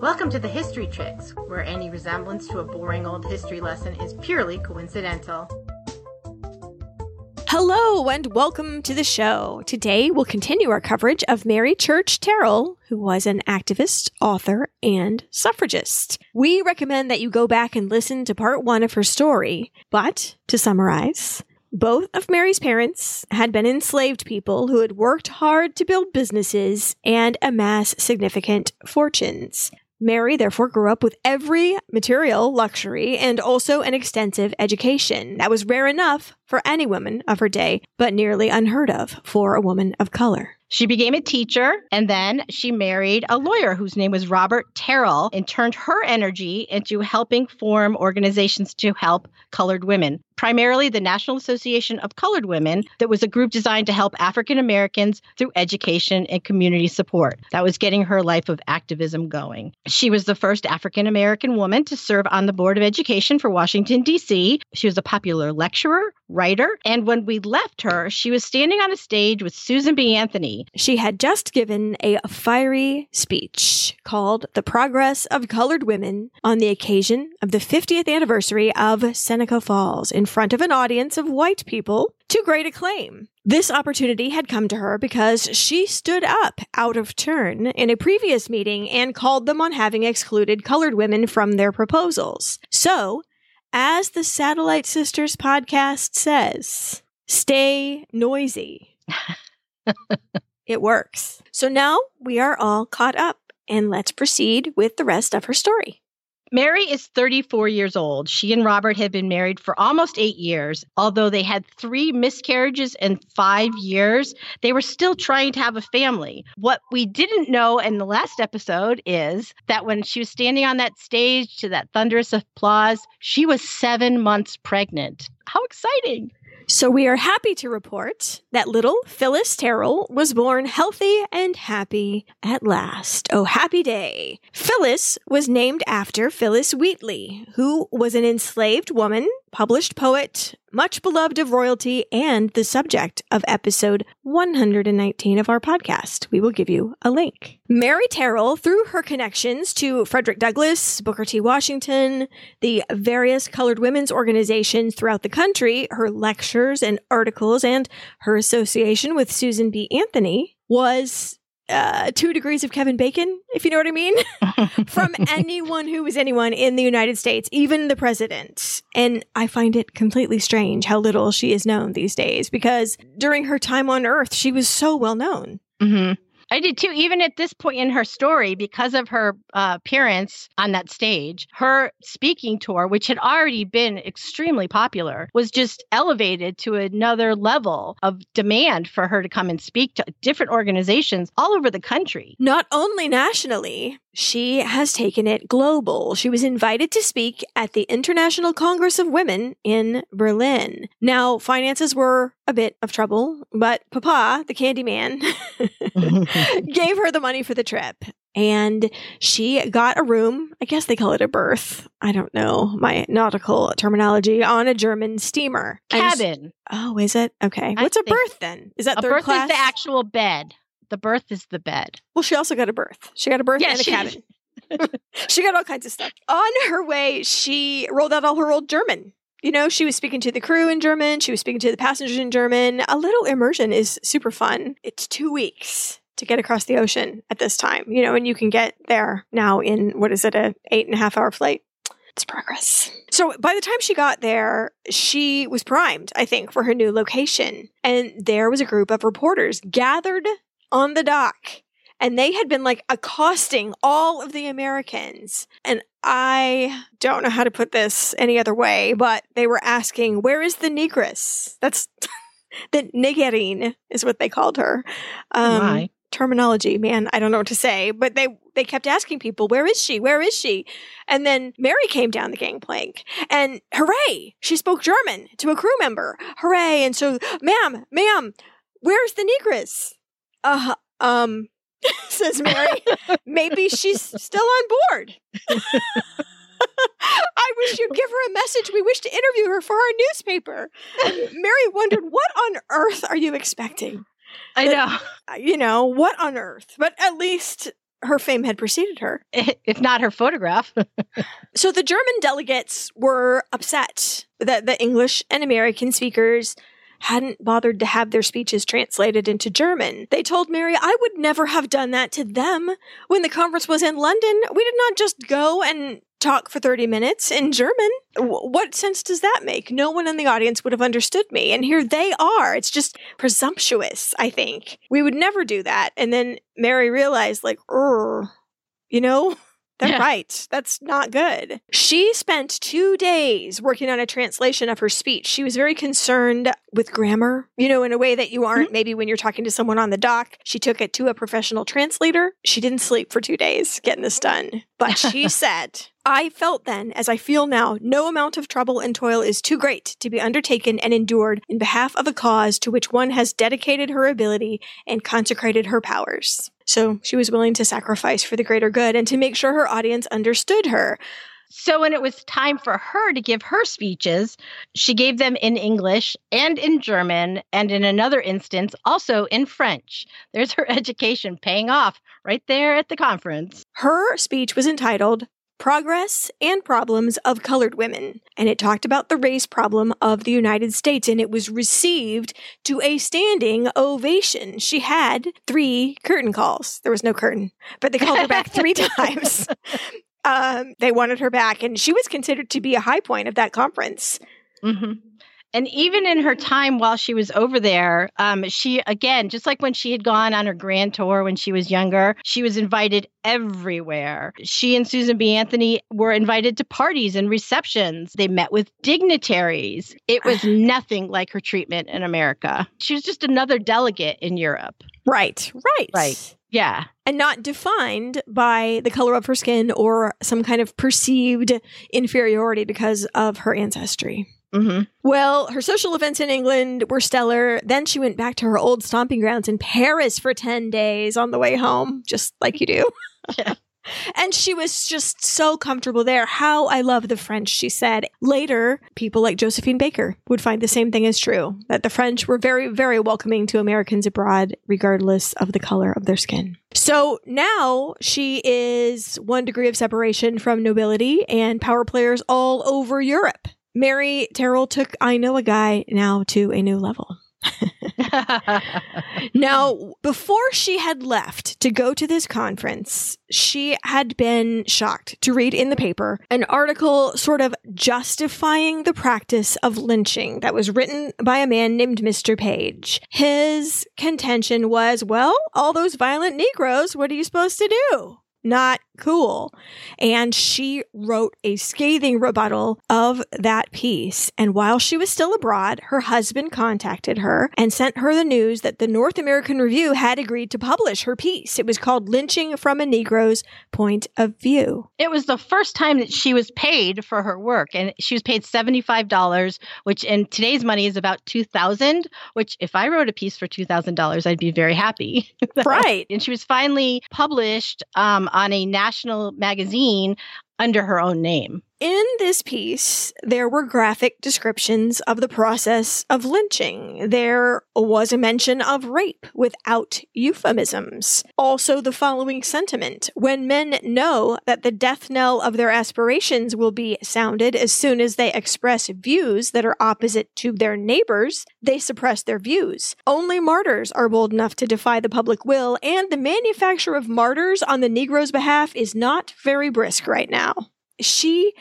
Welcome to the History Chicks, where any resemblance to a boring old history lesson is purely coincidental. Hello and welcome to the show. Today we'll continue our coverage of Mary Church Terrell, who was an activist, author, and suffragist. We recommend that you go back and listen to part one of her story, but to summarize, both of Mary's parents had been enslaved people who had worked hard to build businesses and amass significant fortunes. Mary therefore grew up with every material luxury and also an extensive education. That was rare enough for any woman of her day, but nearly unheard of for a woman of color. She became a teacher and then she married a lawyer whose name was Robert Terrell and turned her energy into helping form organizations to help colored women, primarily the National Association of Colored Women, that was a group designed to help African Americans through education and community support. That was getting her life of activism going. She was the first African American woman to serve on the Board of Education for Washington, D.C. She was a popular lecturer, writer, and when we left her, she was standing on a stage with Susan B. Anthony. She had just given a fiery speech called The Progress of Colored Women on the occasion of the 50th anniversary of Seneca Falls in front of an audience of white people to great acclaim. This opportunity had come to her because she stood up out of turn in a previous meeting and called them on having excluded colored women from their proposals. So, as the Satellite Sisters podcast says, stay noisy. it works. So now we are all caught up, and let's proceed with the rest of her story. Mary is 34 years old. She and Robert had been married for almost eight years. Although they had three miscarriages in five years, they were still trying to have a family. What we didn't know in the last episode is that when she was standing on that stage to that thunderous applause, she was seven months pregnant. How exciting! So we are happy to report that little Phyllis Terrell was born healthy and happy at last. Oh, happy day. Phyllis was named after Phillis Wheatley, who was an enslaved woman, published poet, much beloved of royalty, and the subject of episode 119 of our podcast. We will give you a link. Mary Terrell, through her connections to Frederick Douglass, Booker T. Washington, the various colored women's organizations throughout the country, her lectures and articles, and her association with Susan B. Anthony, was uh, two degrees of Kevin Bacon, if you know what I mean, from anyone who was anyone in the United States, even the president. And I find it completely strange how little she is known these days because during her time on Earth, she was so well known. Mm-hmm. I did too. Even at this point in her story, because of her uh, appearance on that stage, her speaking tour, which had already been extremely popular, was just elevated to another level of demand for her to come and speak to different organizations all over the country. Not only nationally, she has taken it global. She was invited to speak at the International Congress of Women in Berlin. Now, finances were a bit of trouble, but Papa, the candy man, gave her the money for the trip. And she got a room. I guess they call it a berth. I don't know my nautical terminology on a German steamer. Cabin. oh, is it? Okay. I What's a berth then? Is that A third berth class? is the actual bed. The berth is the bed. Well, she also got a berth. She got a berth Yeah, and a she- cabin. she got all kinds of stuff. On her way, she rolled out all her old German. You know, she was speaking to the crew in German. She was speaking to the passengers in German. A little immersion is super fun. It's two weeks to get across the ocean at this time, you know, and you can get there now in what is it, a eight and a half hour flight. It's progress. So by the time she got there, she was primed, I think, for her new location. And there was a group of reporters gathered on the dock and they had been like accosting all of the Americans. And I don't know how to put this any other way, but they were asking, Where is the Negress? That's the Nigerine is what they called her. Um, My. terminology, man, I don't know what to say, but they they kept asking people, "Where is she? Where is she?" And then Mary came down the gangplank, and hooray, she spoke German to a crew member. Hooray! And so, ma'am, ma'am, where's the negress? Uh, um, says Mary. Maybe she's still on board. I wish you'd give her a message. We wish to interview her for our newspaper. And Mary wondered, what on earth are you expecting? I know. Uh, you know, what on earth? But at least her fame had preceded her. If not her photograph. So the German delegates were upset that the English and American speakers hadn't bothered to have their speeches translated into German. They told Mary, I would never have done that to them. When the conference was in London, we did not just go and talk for 30 minutes in German. W- what sense does that make? No one in the audience would have understood me. And here they are. It's just presumptuous, I think. We would never do that. And then Mary realized, like, "Urgh, you know? They're Yeah. right. That's not good. She spent two days working on a translation of her speech. She was very concerned with grammar, you know, in a way that you mm-hmm. aren't maybe when you're talking to someone on the dock. She took it to a professional translator. She didn't sleep for two days getting this done. But she said, I felt then, as I feel now, no amount of trouble and toil is too great to be undertaken and endured in behalf of a cause to which one has dedicated her ability and consecrated her powers. So she was willing to sacrifice for the greater good and to make sure her audience understood her. So when it was time for her to give her speeches, she gave them in English and in German, and in another instance, also in French. There's her education paying off right there at the conference. Her speech was entitled Progress and Problems of Colored Women, and it talked about the race problem of the United States, and it was received to a standing ovation. She had three curtain calls. There was no curtain, but they called her back three times. Um, they wanted her back, and she was considered to be a high point of that conference. hmm And even in her time while she was over there, um, she again, just like when she had gone on her grand tour when she was younger, she was invited everywhere. She and Susan B. Anthony were invited to parties and receptions. They met with dignitaries. It was nothing like her treatment in America. She was just another delegate in Europe. Right, right, Right. Yeah. and not defined by the color of her skin or some kind of perceived inferiority because of her ancestry. Hmm Well, her social events in England were stellar. Then she went back to her old stomping grounds in Paris for 10 days on the way home, just like you do. Yeah. And she was just so comfortable there. How I love the French, she said. Later, people like Josephine Baker would find the same thing as true that the French were very, very welcoming to Americans abroad, regardless of the color of their skin. So now she is one degree of separation from nobility and power players all over Europe. Mary Terrell took I Know a Guy now to a new level. Now, before she had left to go to this conference, she had been shocked to read in the paper an article sort of justifying the practice of lynching that was written by a man named Mr. Page. His contention was, well, all those violent Negroes, what are you supposed to do? Not cool. And she wrote a scathing rebuttal of that piece. And while she was still abroad, her husband contacted her and sent her the news that the North American Review had agreed to publish her piece. It was called Lynching from a Negro's Point of View. It was the first time that she was paid for her work, and she was paid seventy-five dollars, which in today's money is about two thousand. Which, if I wrote a piece for two thousand dollars, I'd be very happy. Right. and she was finally published um, on a national magazine under her own name. In this piece, there were graphic descriptions of the process of lynching. There was a mention of rape without euphemisms. Also, the following sentiment When men know that the death knell of their aspirations will be sounded as soon as they express views that are opposite to their neighbors, they suppress their views. Only martyrs are bold enough to defy the public will, and the manufacture of martyrs on the Negro's behalf is not very brisk right now she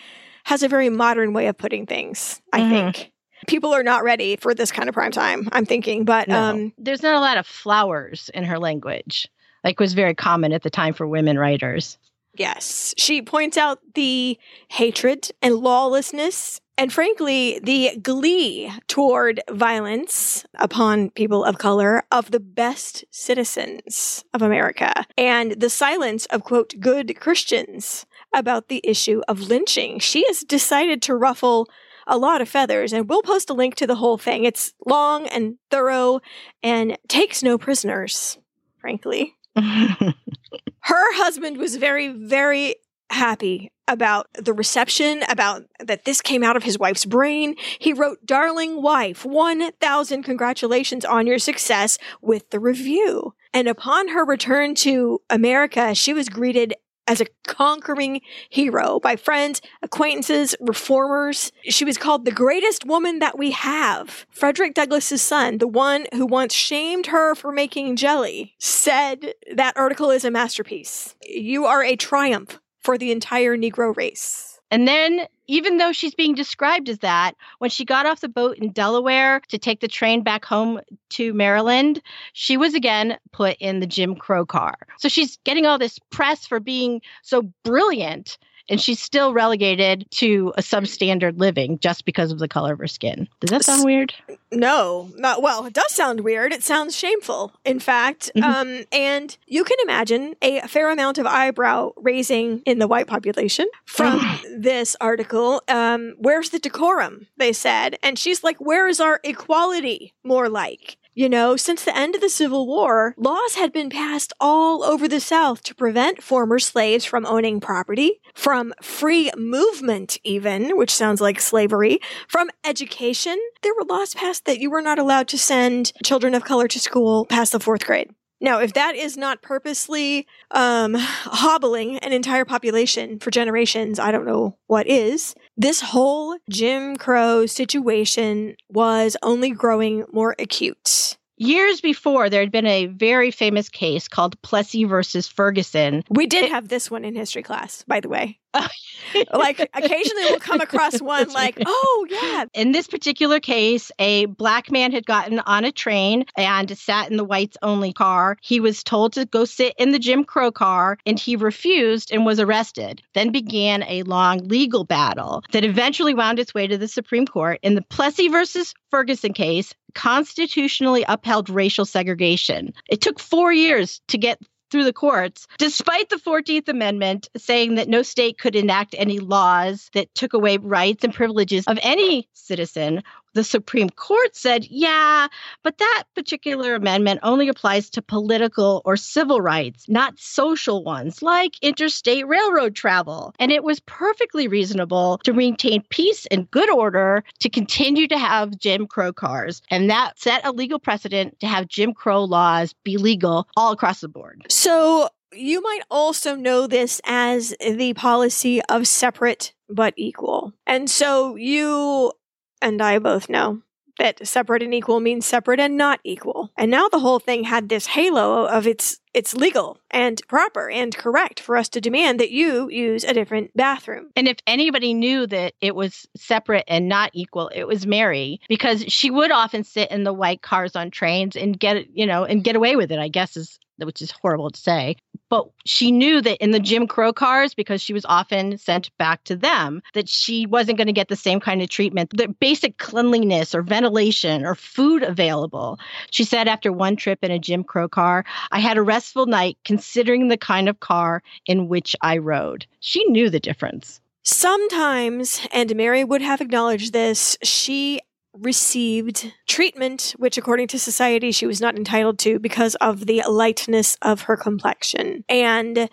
has a very modern way of putting things, I Mhm. think. People are not ready for this kind of prime time, I'm thinking, but No. um There's not a lot of flowers in her language, like was very common at the time for women writers. yes, she points out the hatred and lawlessness and frankly the glee toward violence upon people of color of the best citizens of America and the silence of quote good Christians about the issue of lynching. She has decided to ruffle a lot of feathers, and we'll post a link to the whole thing. It's long and thorough and takes no prisoners, frankly. Her husband was very, very happy about the reception, about that this came out of his wife's brain. He wrote, Darling wife, 1,000 congratulations on your success with the review. And upon her return to America, she was greeted as a conquering hero by friends, acquaintances, reformers. She was called the greatest woman that we have. Frederick Douglass's son, the one who once shamed her for making jelly, said that article is a masterpiece. You are a triumph for the entire Negro race. And then, even though she's being described as that, when she got off the boat in Delaware to take the train back home to Maryland, she was again put in the Jim Crow car. So she's getting all this press for being so brilliant and she's still relegated to a substandard living just because of the color of her skin. Does that sound weird? No, not well. It does sound weird. It sounds shameful, in fact. Mhm. Um, and you can imagine a fair amount of eyebrow raising in the white population from this article. Um, where's the decorum? They said, and she's like, "Where is our equality?" More like. You know, since the end of the Civil War, laws had been passed all over the South to prevent former slaves from owning property, from free movement, even, which sounds like slavery, from education. There were laws passed that you were not allowed to send children of color to school past the fourth grade. Now, if that is not purposely um, hobbling an entire population for generations, I don't know what is. This whole Jim Crow situation was only growing more acute. Years before, there had been a very famous case called Plessy versus Ferguson. We did have this one in history class, by the way. like occasionally we'll come across one like, oh yeah, In this particular case, a black man had gotten on a train and sat in the whites only car. He was told to go sit in the Jim Crow car and he refused and was arrested. Then began a long legal battle that eventually wound its way to the Supreme Court. In the Plessy versus Ferguson case, constitutionally upheld racial segregation. It took four years to get through the courts, despite the 14th Amendment saying that no state could enact any laws that took away rights and privileges of any citizen. The Supreme Court said, yeah, but that particular amendment only applies to political or civil rights, not social ones like interstate railroad travel. And it was perfectly reasonable to maintain peace and good order to continue to have Jim Crow cars. And that set a legal precedent to have Jim Crow laws be legal all across the board. So you might also know this as the policy of separate but equal. And so you and I both know that separate and equal means separate and not equal. And now the whole thing had this halo of it's it's legal and proper and correct for us to demand that you use a different bathroom. And if anybody knew that it was separate and not equal, it was Mary because she would often sit in the white cars on trains and get, you know, and get away with it, I guess is which is horrible to say. But she knew that in the Jim Crow cars, because she was often sent back to them, that she wasn't going to get the same kind of treatment, the basic cleanliness or ventilation or food available. She said after one trip in a Jim Crow car, I had a restful night considering the kind of car in which I rode. She knew the difference. Sometimes, and Mary would have acknowledged this, she received treatment which according to society she was not entitled to because of the lightness of her complexion. And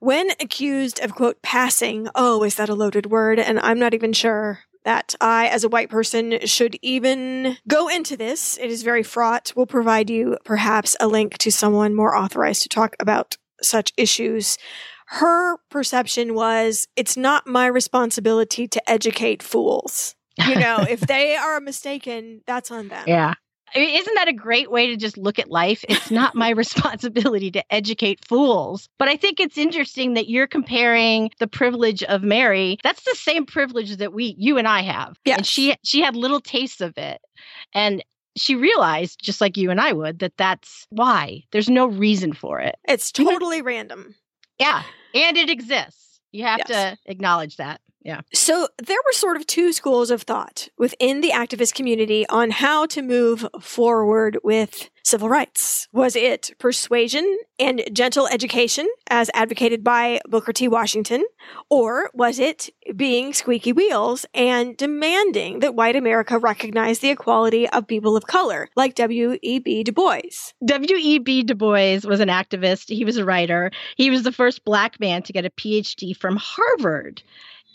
when accused of quote passing, oh, is that a loaded word? And I'm not even sure that I, as a white person, should even go into this. It is very fraught. We'll provide you perhaps a link to someone more authorized to talk about such issues. Her perception was it's not my responsibility to educate fools. You know, if they are mistaken, that's on them. Yeah. I mean, isn't that a great way to just look at life? It's not my responsibility to educate fools. But I think it's interesting that you're comparing the privilege of Mary. That's the same privilege that we, you and I have. Yes. And she, she had little tastes of it. And she realized, just like you and I would, that that's why there's no reason for it. It's totally random. Yeah. And it exists. You have Yes. to acknowledge that. Yeah. So there were sort of two schools of thought within the activist community on how to move forward with civil rights. Was it persuasion and gentle education, as advocated by Booker T. Washington, or was it being squeaky wheels and demanding that white America recognize the equality of people of color, like W.E.B. Du Bois? W.E.B. Du Bois was an activist. He was a writer. He was the first black man to get a PhD from Harvard.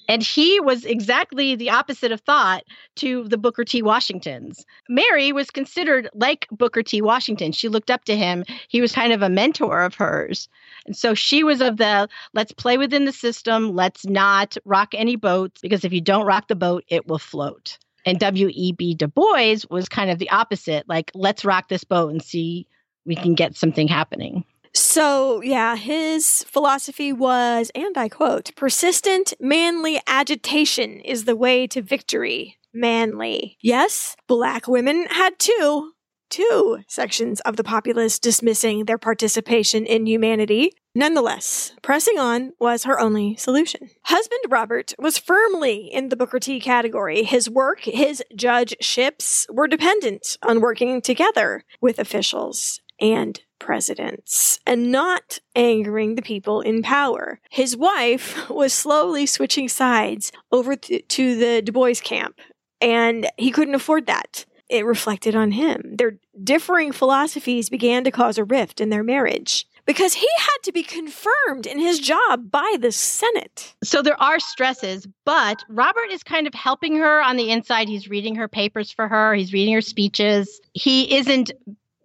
And he was exactly the opposite of thought to the Booker T. Washingtons. Mary was considered like Booker T. Washington. She looked up to him. He was kind of a mentor of hers. And so she was of the let's play within the system, let's not rock any boats, because if you don't rock the boat, it will float. And W.E.B. Du Bois was kind of the opposite like, let's rock this boat and see we can get something happening. So, yeah, his philosophy was, and I quote, persistent, manly agitation is the way to victory. Manly. Yes, black women had two, two sections of the populace dismissing their participation in humanity. Nonetheless, pressing on was her only solution. Husband Robert was firmly in the Booker T category. His work, his judgeships were dependent on working together with officials and presidents and not angering the people in power. His wife was slowly switching sides over th- to the Du Bois camp, and he couldn't afford that. It reflected on him. Their differing philosophies began to cause a rift in their marriage because he had to be confirmed in his job by the Senate. So there are stresses, but Robert is kind of helping her on the inside. He's reading her papers for her, he's reading her speeches. He isn't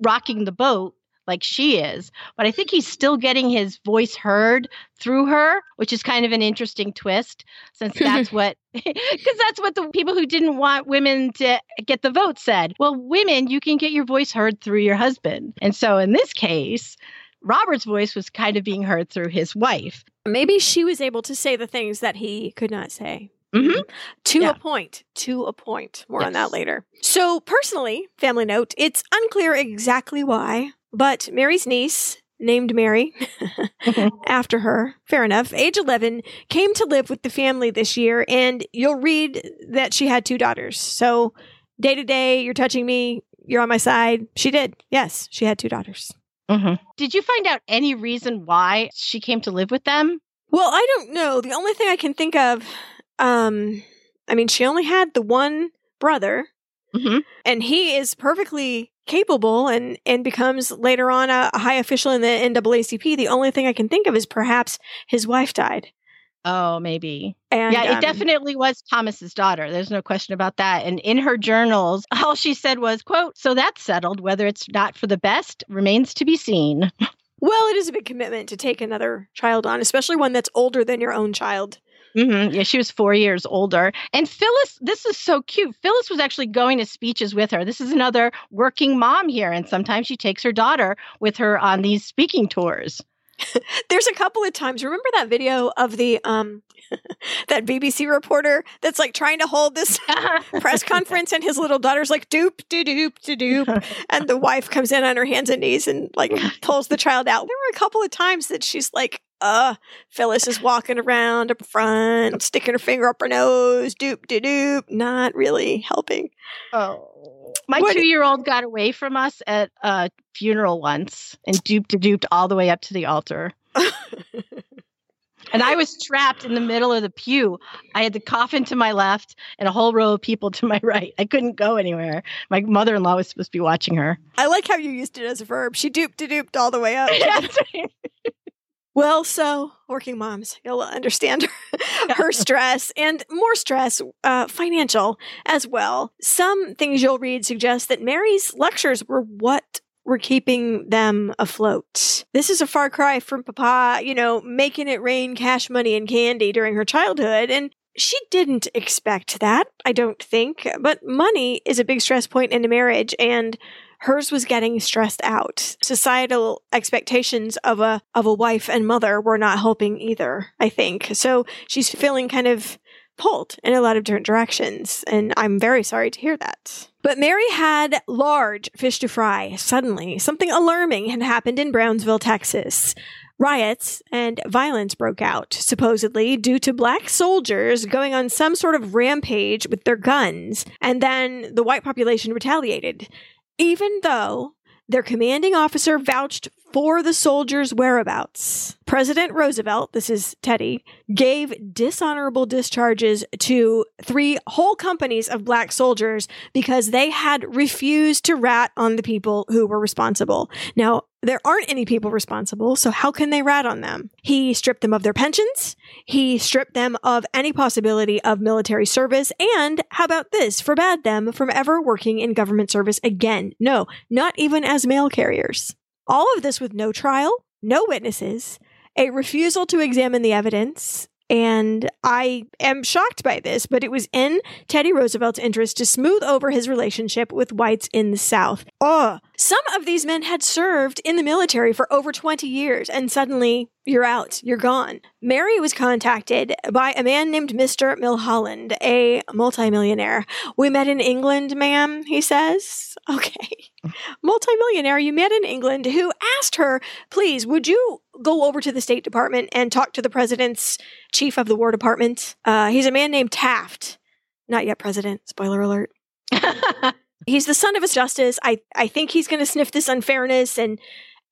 rocking the boat like she is, but I think he's still getting his voice heard through her, which is kind of an interesting twist since that's what because that's what the people who didn't want women to get the vote said. Well, women, you can get your voice heard through your husband. And so in this case, Robert's voice was kind of being heard through his wife. Maybe she was able to say the things that he could not say. Mm-hmm. To Yeah. a point. To a point. More on that later. So, personally, family note, it's unclear exactly why, but Mary's niece, named Mary, after her, fair enough, age 11, came to live with the family this year, and you'll read that she had two daughters. So, day to day, you're touching me, you're on my side. She did. Yes, she had two daughters. Mhm. Did you find out any reason why she came to live with them? Well, I don't know. The only thing I can think of, um, I mean, she only had the one brother, Mhm. and he is perfectly capable and and becomes later on a, a high official in the NAACP. The only thing I can think of is perhaps his wife died. Oh, maybe. And yeah, um, it definitely was Thomas's daughter. There's no question about that. And in her journals, all she said was, quote, so that's settled. Whether it's not for the best remains to be seen. Well, it is a big commitment to take another child on, especially one that's older than your own child. Hmm Yeah, she was four years older. And Phyllis, this is so cute. Phyllis was actually going to speeches with her. This is another working mom here. And sometimes she takes her daughter with her on these speaking tours. There's a couple of times. Remember that video of the um that BBC reporter that's like trying to hold this press conference and his little daughter's like doop de doop doop and the wife comes in on her hands and knees and like pulls the child out. There were a couple of times that she's like, uh, Phyllis is walking around up front, sticking her finger up her nose, doop de doop, not really helping. Oh. My What- two year old got away from us at a funeral once and duped duped all the way up to the altar. And I was trapped in the middle of the pew. I had the coffin to my left and a whole row of people to my right. I couldn't go anywhere. My mother in law was supposed to be watching her. I like how you used it as a verb. She dooped de dooped all the way up. Well, so working moms, you'll understand her, her stress and more stress, uh, financial as well. Some things you'll read suggest that Mary's lectures were what were keeping them afloat. This is a far cry from Papa, you know, making it rain cash money and candy during her childhood. And she didn't expect that, I don't think. But money is a big stress point in a marriage, and hers was getting stressed out. Societal expectations of a of a wife and mother were not helping either, I think. So she's feeling kind of pulled in a lot of different directions, and I'm very sorry to hear that. But Mary had large fish to fry. Suddenly, something alarming had happened in Brownsville, Texas. Riots and violence broke out, supposedly due to black soldiers going on some sort of rampage with their guns, and then the white population retaliated even though their commanding officer vouched for the soldiers' whereabouts. President Roosevelt, this is Teddy, gave dishonorable discharges to three whole companies of black soldiers because they had refused to rat on the people who were responsible. Now, there aren't any people responsible, so how can they rat on them? He stripped them of their pensions. He stripped them of any possibility of military service and, how about this, forbade them from ever working in government service again. No, not even as mail carriers. All of this with no trial, no witnesses, a refusal to examine the evidence, and I am shocked by this, but it was in Teddy Roosevelt's interest to smooth over his relationship with whites in the South. Oh, some of these men had served in the military for over 20 years, and suddenly you're out, you're gone. Mary was contacted by a man named Mr. Milholland, a multimillionaire. We met in England, ma'am, he says. Okay. Multimillionaire you met in England who asked her, please, would you go over to the State Department and talk to the president's chief of the War Department? Uh, he's a man named Taft. Not yet president, spoiler alert. he's the son of a justice. I, I think he's going to sniff this unfairness and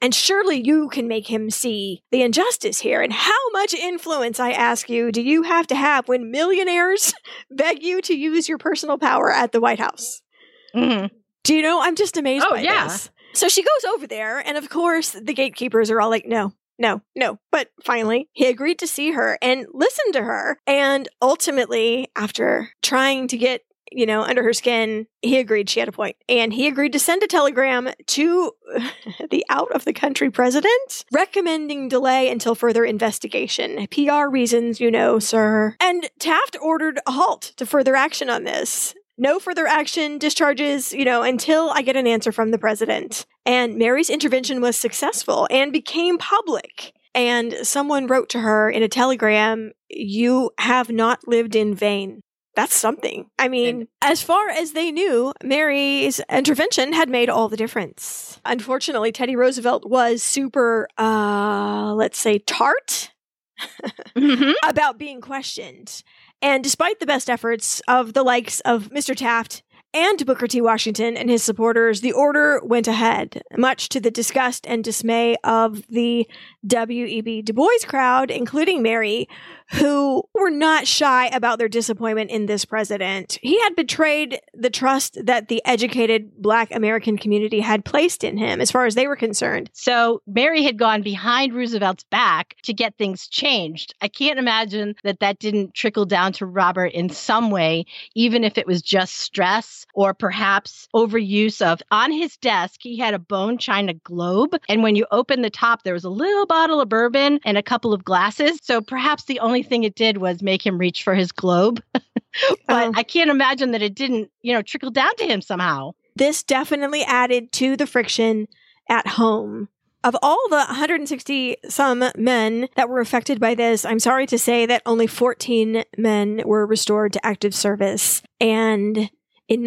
and surely you can make him see the injustice here. And how much influence, I ask you, do you have to have when millionaires beg you to use your personal power at the White House? Mhm. Do you know? I'm just amazed Oh, by yeah. this. So she goes over there, and of course, the gatekeepers are all like, no, no, no. But finally, he agreed to see her and listen to her. And ultimately, after trying to get you know, under her skin, he agreed she had a point. And he agreed to send a telegram to the out of the country president recommending delay until further investigation. PR reasons, you know, sir. And Taft ordered a halt to further action on this. No further action, discharges, you know, until I get an answer from the president. And Mary's intervention was successful and became public. And someone wrote to her in a telegram, You have not lived in vain. That's something. I mean, as far as they knew, Mary's intervention had made all the difference. Unfortunately, Teddy Roosevelt was super, uh, let's say, tart Mhm. about being questioned. And despite the best efforts of the likes of Mr. Taft and Booker T. Washington and his supporters, the order went ahead, much to the disgust and dismay of the W.E.B. Du Bois crowd, including Mary, who were not shy about their disappointment in this president. He had betrayed the trust that the educated Black American community had placed in him, as far as they were concerned. So Mary had gone behind Roosevelt's back to get things changed. I can't imagine that that didn't trickle down to Robert in some way, even if it was just stress or perhaps overuse of. On his desk, he had a bone china globe, and when you opened the top, there was a little bottle of bourbon and a couple of glasses. So perhaps the only thing it did was make him reach for his globe. but Oh. I can't imagine that it didn't, you know, trickle down to him somehow. this definitely added to the friction at home. Of all the 160 some men that were affected by this, I'm sorry to say that only 14 men were restored to active service. And in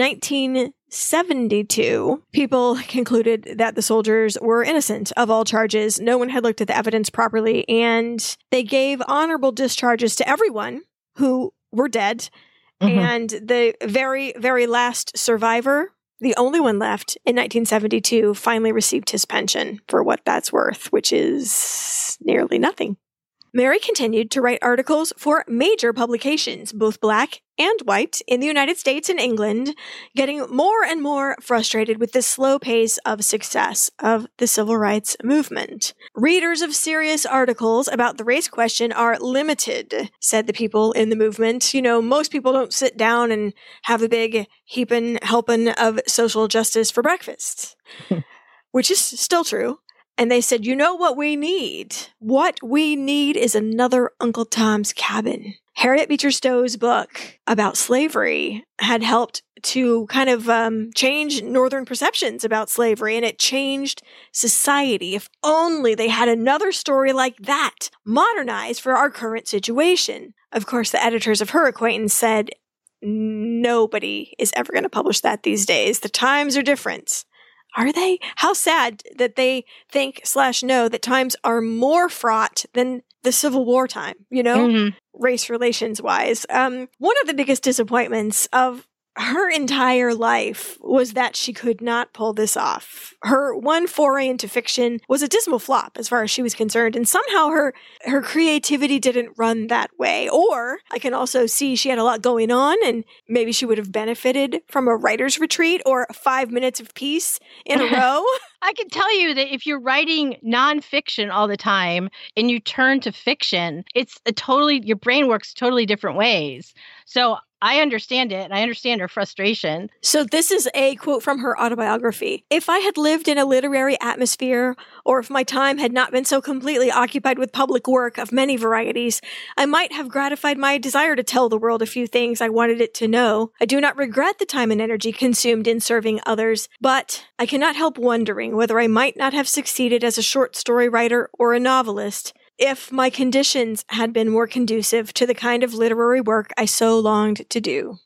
1972, people concluded that the soldiers were innocent of all charges. No one had looked at the evidence properly, and they gave honorable discharges to everyone who were dead Mhm. and the very, very last survivor, the only one left in 1972, finally received his pension for what that's worth, which is nearly nothing. Mary continued to write articles for major publications, both black and white, in the United States and England, getting more and more frustrated with the slow pace of success of the civil rights movement. Readers of serious articles about the race question are limited, said the people in the movement. You know, most people don't sit down and have a big heaping helping of social justice for breakfast, which is still true. And they said, you know what we need? What we need is another Uncle Tom's Cabin. Harriet Beecher Stowe's book about slavery had helped to kind of um, change Northern perceptions about slavery, and it changed society. If only they had another story like that, modernized for our current situation. Of course, the editors of her acquaintance said, nobody is ever going to publish that these days. The times are different. Are they? How sad that they think slash know that times are more fraught than the Civil War time, you know? Mhm. race relations wise. Um, one of the biggest disappointments of her entire life was that she could not pull this off. Her one foray into fiction was a dismal flop as far as she was concerned, and somehow her her creativity didn't run that way. Or I can also see she had a lot going on and maybe she would have benefited from a writer's retreat or 5 minutes of peace in a row. I can tell you that if you're writing nonfiction all the time and you turn to fiction, it's a totally your brain works totally different ways. So I understand it and I understand her frustration. So, this is a quote from her autobiography. If I had lived in a literary atmosphere, or if my time had not been so completely occupied with public work of many varieties, I might have gratified my desire to tell the world a few things I wanted it to know. I do not regret the time and energy consumed in serving others, but I cannot help wondering whether I might not have succeeded as a short story writer or a novelist if my conditions had been more conducive to the kind of literary work I so longed to do.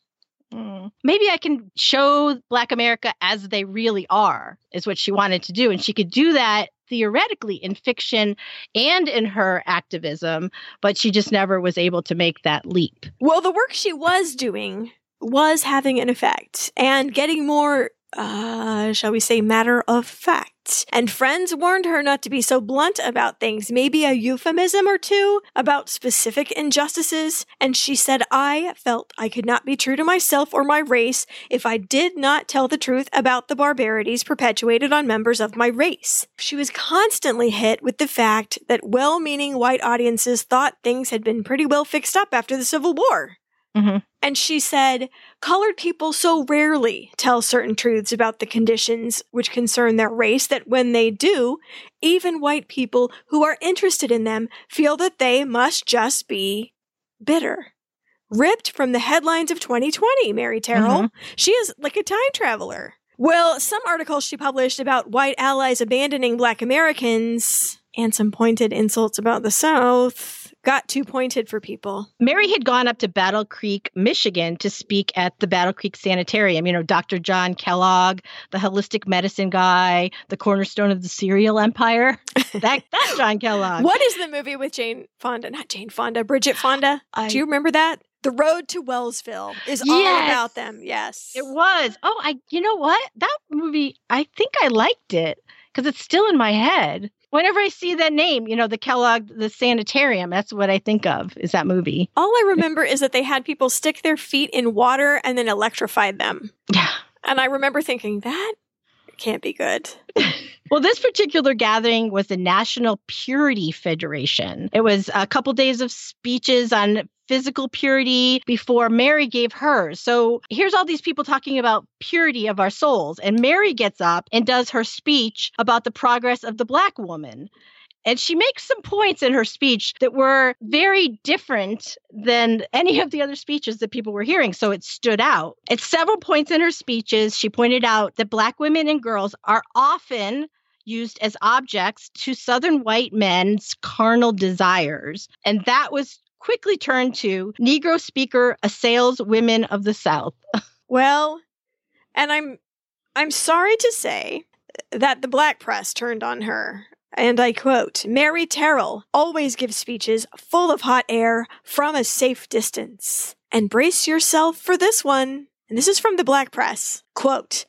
Mm. Maybe I can show Black America as they really are, is what she wanted to do. And she could do that theoretically in fiction and in her activism, but she just never was able to make that leap. Well, the work she was doing was having an effect and getting more uh, shall we say, matter of fact. And friends warned her not to be so blunt about things, maybe a euphemism or two about specific injustices. And she said, I felt I could not be true to myself or my race if I did not tell the truth about the barbarities perpetuated on members of my race. She was constantly hit with the fact that well meaning white audiences thought things had been pretty well fixed up after the Civil War. Mm-hmm. And she said, colored people so rarely tell certain truths about the conditions which concern their race that when they do, even white people who are interested in them feel that they must just be bitter. Ripped from the headlines of 2020, Mary Terrell. Mm-hmm. She is like a time traveler. Well, some articles she published about white allies abandoning black Americans and some pointed insults about the South got too pointed for people. Mary had gone up to Battle Creek, Michigan to speak at the Battle Creek Sanitarium. You know, Dr. John Kellogg, the holistic medicine guy, the cornerstone of the cereal empire. That that's John Kellogg. What is the movie with Jane Fonda? Not Jane Fonda, Bridget Fonda. I, Do you remember that? The Road to Wellville is yes, all about them. Yes. It was. Oh, I you know what? That movie, I think I liked it because it's still in my head whenever I see that name, you know, the Kellogg, the sanitarium, that's what I think of is that movie. All I remember is that they had people stick their feet in water and then electrified them. Yeah. And I remember thinking, that can't be good. well, this particular gathering was the National Purity Federation. It was a couple days of speeches on physical purity before Mary gave hers. So here's all these people talking about purity of our souls. And Mary gets up and does her speech about the progress of the Black woman. And she makes some points in her speech that were very different than any of the other speeches that people were hearing. So it stood out. At several points in her speeches, she pointed out that Black women and girls are often used as objects to Southern white men's carnal desires. And that was quickly turned to Negro speaker assails women of the South. well, and I'm I'm sorry to say that the black press turned on her. And I quote, Mary Terrell always gives speeches full of hot air from a safe distance. And brace yourself for this one. And this is from the black press. Quote,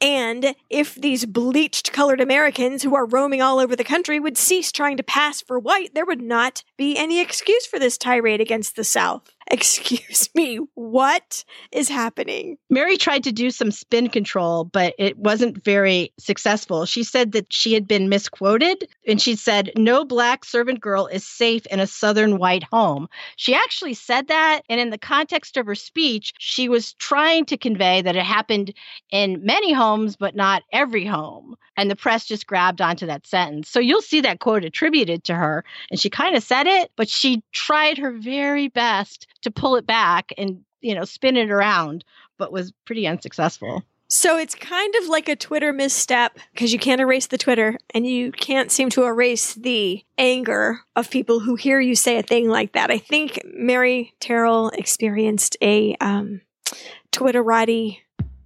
and if these bleached colored Americans who are roaming all over the country would cease trying to pass for white, there would not be any excuse for this tirade against the South. Excuse me, what is happening? Mary tried to do some spin control, but it wasn't very successful. She said that she had been misquoted, and she said, No black servant girl is safe in a southern white home. She actually said that, and in the context of her speech, she was trying to convey that it happened in many homes, but not every home. And the press just grabbed onto that sentence. So you'll see that quote attributed to her, and she kind of said it, but she tried her very best to pull it back and you know spin it around but was pretty unsuccessful so it's kind of like a Twitter misstep because you can't erase the Twitter and you can't seem to erase the anger of people who hear you say a thing like that. I think Mary Terrell experienced a um, Twitterati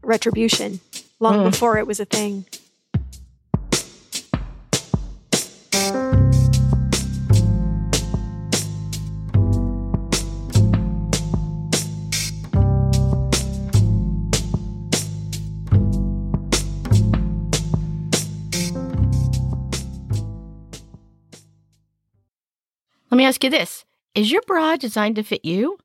retribution long mm. before it was a thing. Let me ask you this Is your bra designed to fit you?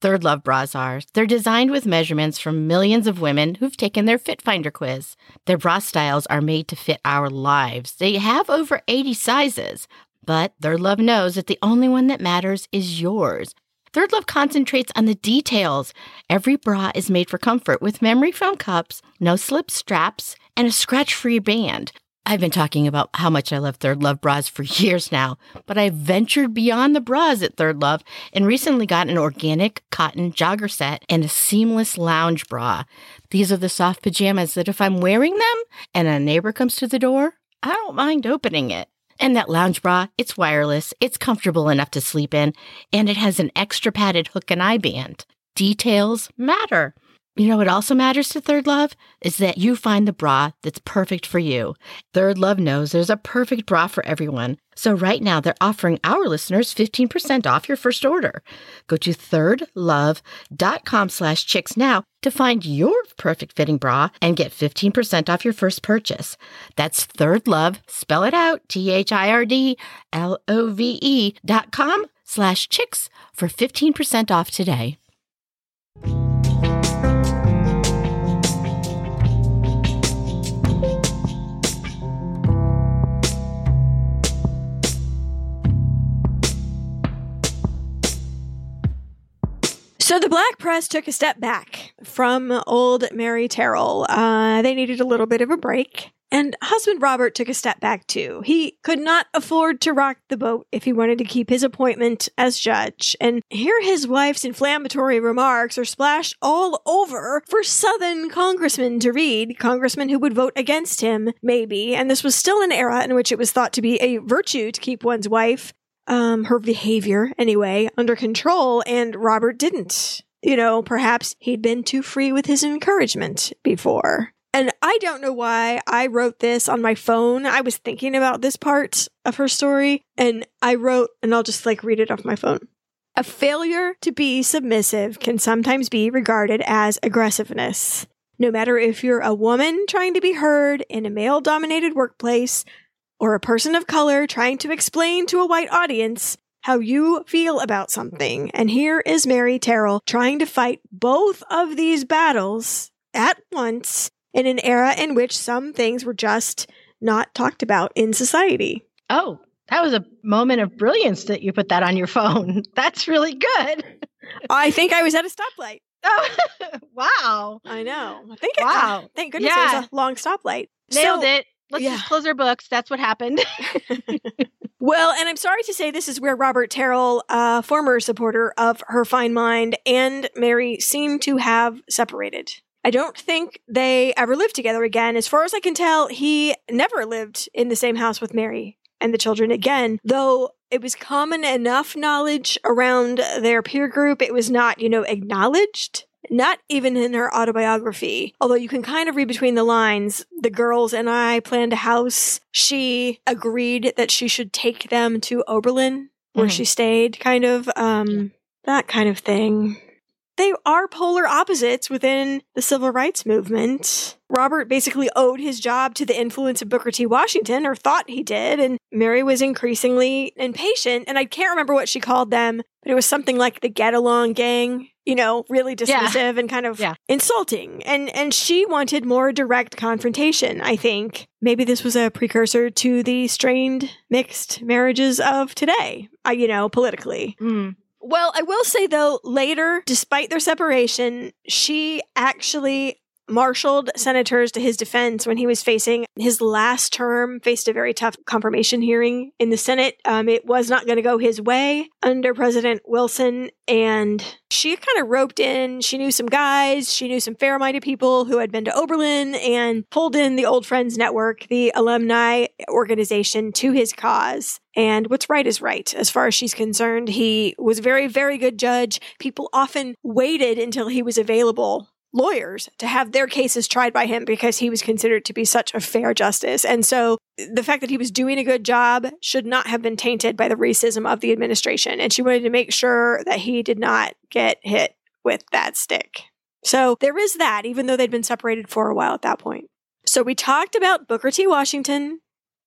Third Love bras are. They're designed with measurements from millions of women who've taken their Fit Finder quiz. Their bra styles are made to fit our lives. They have over 80 sizes, but Third Love knows that the only one that matters is yours. Third Love concentrates on the details. Every bra is made for comfort with memory foam cups, no slip straps, and a scratch free band. I've been talking about how much I love Third Love bras for years now, but I've ventured beyond the bras at Third Love and recently got an organic cotton jogger set and a seamless lounge bra. These are the soft pajamas that if I'm wearing them and a neighbor comes to the door, I don't mind opening it. And that lounge bra, it's wireless, it's comfortable enough to sleep in, and it has an extra padded hook and eye band. Details matter. You know what also matters to ThirdLove is that you find the bra that's perfect for you. ThirdLove knows there's a perfect bra for everyone. So right now they're offering our listeners 15% off your first order. Go to thirdlove.com slash chicks now to find your perfect fitting bra and get 15% off your first purchase. That's ThirdLove, spell it out, T-H-I-R-D-L-O-V-E dot com slash chicks for 15% off today. So the black press took a step back from old Mary Terrell. Uh, they needed a little bit of a break. And husband Robert took a step back too. He could not afford to rock the boat if he wanted to keep his appointment as judge. And here his wife's inflammatory remarks are splashed all over for Southern congressmen to read, congressmen who would vote against him, maybe. And this was still an era in which it was thought to be a virtue to keep one's wife um, her behavior anyway under control, and Robert didn't. You know, perhaps he'd been too free with his encouragement before. And I don't know why I wrote this on my phone. I was thinking about this part of her story, and I wrote, and I'll just like read it off my phone. A failure to be submissive can sometimes be regarded as aggressiveness. No matter if you're a woman trying to be heard in a male dominated workplace or a person of color trying to explain to a white audience how you feel about something. And here is Mary Terrell trying to fight both of these battles at once in an era in which some things were just not talked about in society. Oh, that was a moment of brilliance that you put that on your phone. That's really good. I think I was at a stoplight. Oh, wow. I know. I think Wow. It, thank goodness Yeah. it was a long stoplight. Nailed So- it. Let's yeah. just close our books. That's what happened. Well, and I'm sorry to say this is where Robert Terrell, a former supporter of Her Fine Mind, and Mary seem to have separated. I don't think they ever lived together again. As far as I can tell, he never lived in the same house with Mary and the children again, though it was common enough knowledge around their peer group. It was not, you know, acknowledged. Not even in her autobiography, although you can kind of read between the lines. The girls and I planned a house. She agreed that she should take them to Oberlin, where Mhm. she stayed, kind of, um, that kind of thing. They are polar opposites within the civil rights movement. Robert basically owed his job to the influence of Booker T. Washington, or thought he did, and Mary was increasingly impatient. And I can't remember what she called them, but it was something like the get along gang, you know, really Yeah. dismissive and kind of Yeah. insulting. And and she wanted more direct confrontation, I think. Maybe this was a precursor to the strained mixed marriages of today, uh, you know, politically. Mm. Well, I will say though, later, despite their separation, she actually marshaled senators to his defense when he was facing his last term, faced a very tough confirmation hearing in the Senate. Um, it was not going to go his way under President Wilson. And she kind of roped in, she knew some guys, she knew some fair minded people who had been to Oberlin and pulled in the Old Friends Network, the alumni organization, to his cause. And what's right is right. As far as she's concerned, he was a very, very good judge. People often waited until he was available lawyers to have their cases tried by him because he was considered to be such a fair justice. And so the fact that he was doing a good job should not have been tainted by the racism of the administration. And she wanted to make sure that he did not get hit with that stick. So there is that, even though they'd been separated for a while at that point. So we talked about Booker T. Washington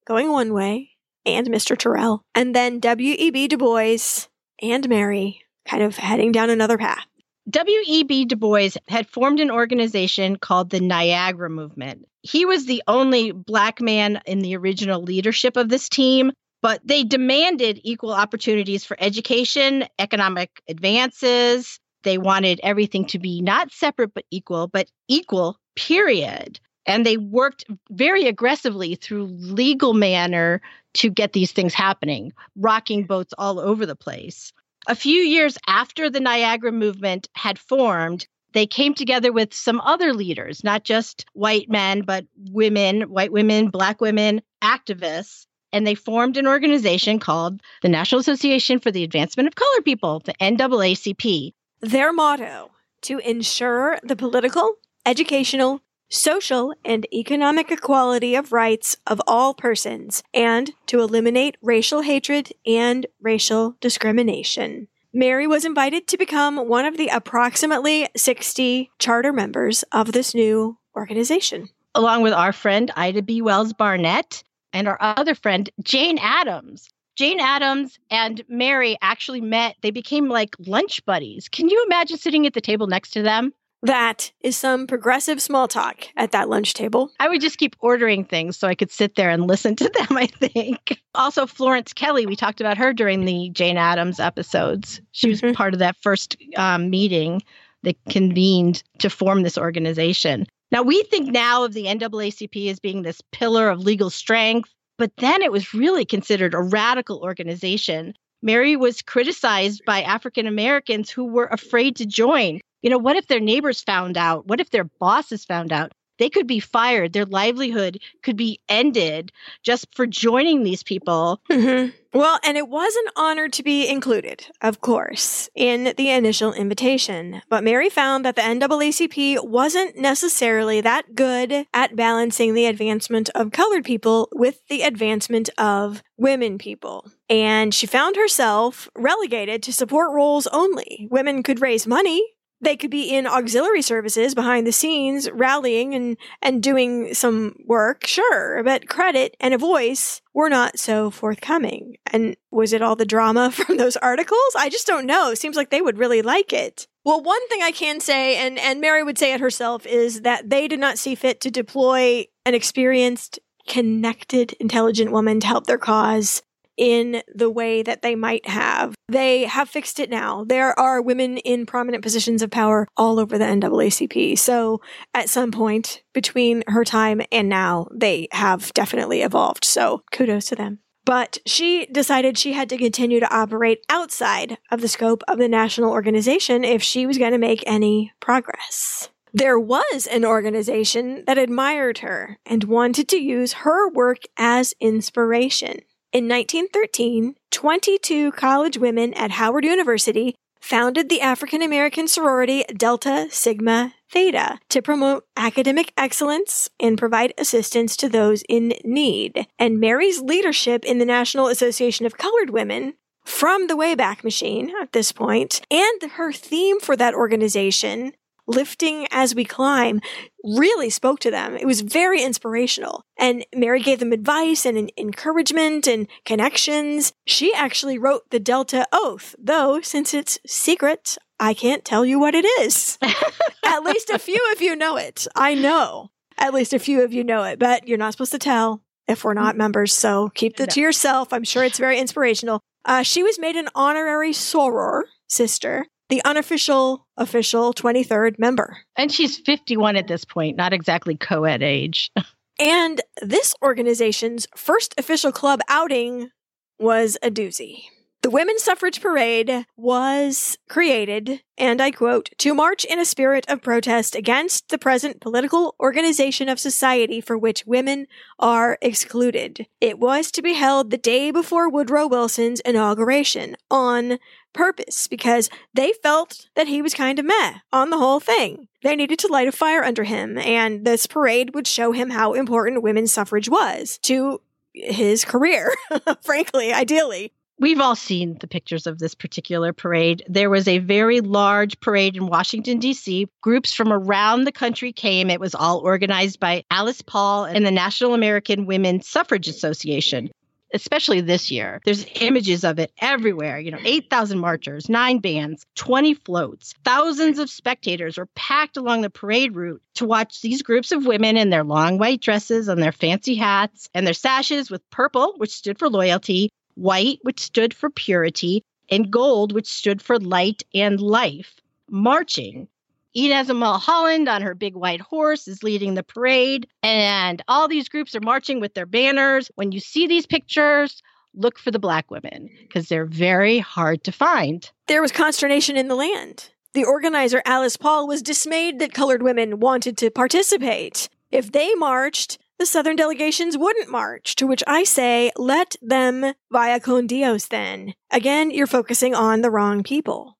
going one way and Mr. Terrell. And then W.E.B. Du Bois and Mary kind of heading down another path. W.E.B. Du Bois had formed an organization called the Niagara Movement. He was the only Black man in the original leadership of this team, but they demanded equal opportunities for education, economic advances. They wanted everything to be not separate but equal, but equal, period. And they worked very aggressively through legal manner to get these things happening, rocking boats all over the place. A few years after the Niagara movement had formed, they came together with some other leaders, not just white men, but women, white women, black women, activists. And they formed an organization called the National Association for the Advancement of Colored People, the NAACP. Their motto to ensure the political, educational, social, and economic equality of rights of all persons, and to eliminate racial hatred and racial discrimination. Mary was invited to become one of the approximately 60 charter members of this new organization. Along with our friend Ida B. Wells Barnett and our other friend Jane Addams. Jane Addams and Mary actually met. They became like lunch buddies. Can you imagine sitting at the table next to them? That is some progressive small talk at that lunch table. I would just keep ordering things so I could sit there and listen to them, I think. Also, Florence Kelley, we talked about her during the Jane Addams episodes. She was mm-hmm. part of that first um, meeting that convened to form this organization. Now, we think now of the NAACP as being this pillar of legal strength, but then it was really considered a radical organization. Mary was criticized by African Americans who were afraid to join you know, what if their neighbors found out? What if their bosses found out? They could be fired. Their livelihood could be ended just for joining these people. Mm-hmm. Well, and it was an honor to be included, of course, in the initial invitation. But Mary found that the NAACP wasn't necessarily that good at balancing the advancement of colored people with the advancement of women people. And she found herself relegated to support roles only. Women could raise money, they could be in auxiliary services behind the scenes, rallying and, and doing some work, sure, but credit and a voice were not so forthcoming. And was it all the drama from those articles? I just don't know. Seems like they would really like it. Well, one thing I can say, and, and Mary would say it herself, is that they did not see fit to deploy an experienced, connected, intelligent woman to help their cause in the way that they might have. They have fixed it now. There are women in prominent positions of power all over the NAACP. So at some point between her time and now, they have definitely evolved. So kudos to them. But she decided she had to continue to operate outside of the scope of the national organization if she was going to make any progress. There was an organization that admired her and wanted to use her work as inspiration. In 1913, 22 college women at Howard University founded the African American sorority Delta Sigma Theta to promote academic excellence and provide assistance to those in need. And Mary's leadership in the National Association of Colored Women from the Wayback Machine at this point, and her theme for that organization lifting as we climb really spoke to them. It was very inspirational. And Mary gave them advice and encouragement and connections. She actually wrote the Delta Oath, though, since it's secret, I can't tell you what it is. At least a few of you know it. I know. At least a few of you know it, but you're not supposed to tell if we're not members. So keep no. to yourself. I'm sure it's very inspirational. Uh, she was made an honorary soror sister the unofficial, official 23rd member. And she's 51 at this point, not exactly co ed age. and this organization's first official club outing was a doozy. The Women's Suffrage Parade was created, and I quote, to march in a spirit of protest against the present political organization of society for which women are excluded. It was to be held the day before Woodrow Wilson's inauguration on purpose because they felt that he was kind of meh on the whole thing. They needed to light a fire under him, and this parade would show him how important women's suffrage was to his career, frankly, ideally. We've all seen the pictures of this particular parade. There was a very large parade in Washington, D.C. Groups from around the country came. It was all organized by Alice Paul and the National American Women's Suffrage Association. Especially this year. There's images of it everywhere. You know, 8,000 marchers, nine bands, 20 floats. Thousands of spectators were packed along the parade route to watch these groups of women in their long white dresses and their fancy hats and their sashes with purple, which stood for loyalty, white, which stood for purity, and gold, which stood for light and life, marching. Inez Milholland on her big white horse is leading the parade, and all these groups are marching with their banners. When you see these pictures, look for the black women because they're very hard to find. There was consternation in the land. The organizer, Alice Paul, was dismayed that colored women wanted to participate. If they marched, the Southern delegations wouldn't march, to which I say, let them via con Dios then. Again, you're focusing on the wrong people.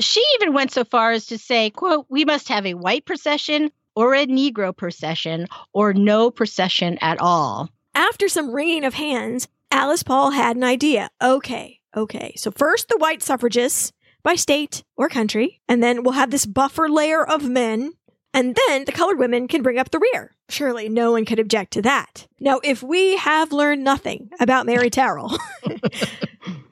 She even went so far as to say, quote, we must have a white procession or a Negro procession or no procession at all. After some wringing of hands, Alice Paul had an idea. Okay, okay. So first the white suffragists by state or country, and then we'll have this buffer layer of men, and then the colored women can bring up the rear. Surely no one could object to that. Now, if we have learned nothing about Mary Terrell,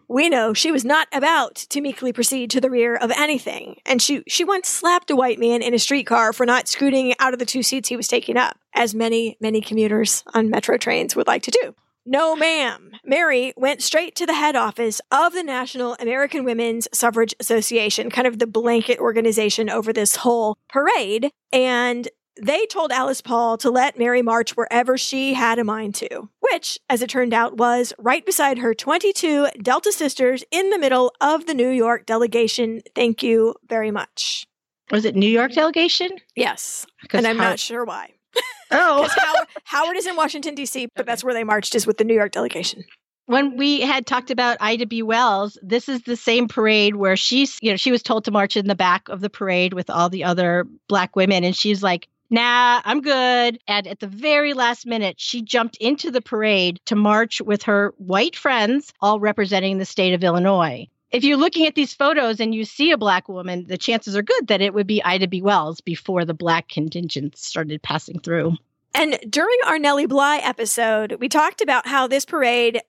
we know she was not about to meekly proceed to the rear of anything, and she, she once slapped a white man in a streetcar for not scooting out of the two seats he was taking up, as many, many commuters on metro trains would like to do. No, ma'am. Mary went straight to the head office of the National American Women's Suffrage Association, kind of the blanket organization over this whole parade, and they told Alice Paul to let Mary march wherever she had a mind to, which, as it turned out, was right beside her 22 Delta sisters in the middle of the New York delegation. Thank you very much. Was it New York delegation? Yes. And I'm not sure why. Oh. Howard, Howard is in Washington, D.C., but that's where they marched, is with the New York delegation. when we had talked about Ida B. Wells, this is the same parade where she's, you know, she was told to march in the back of the parade with all the other black women. And she's like, nah, I'm good. And at the very last minute, she jumped into the parade to march with her white friends, all representing the state of Illinois. If you're looking at these photos and you see a black woman, the chances are good that it would be Ida B. Wells before the black contingent started passing through. And during our Nellie Bly episode, we talked about how this parade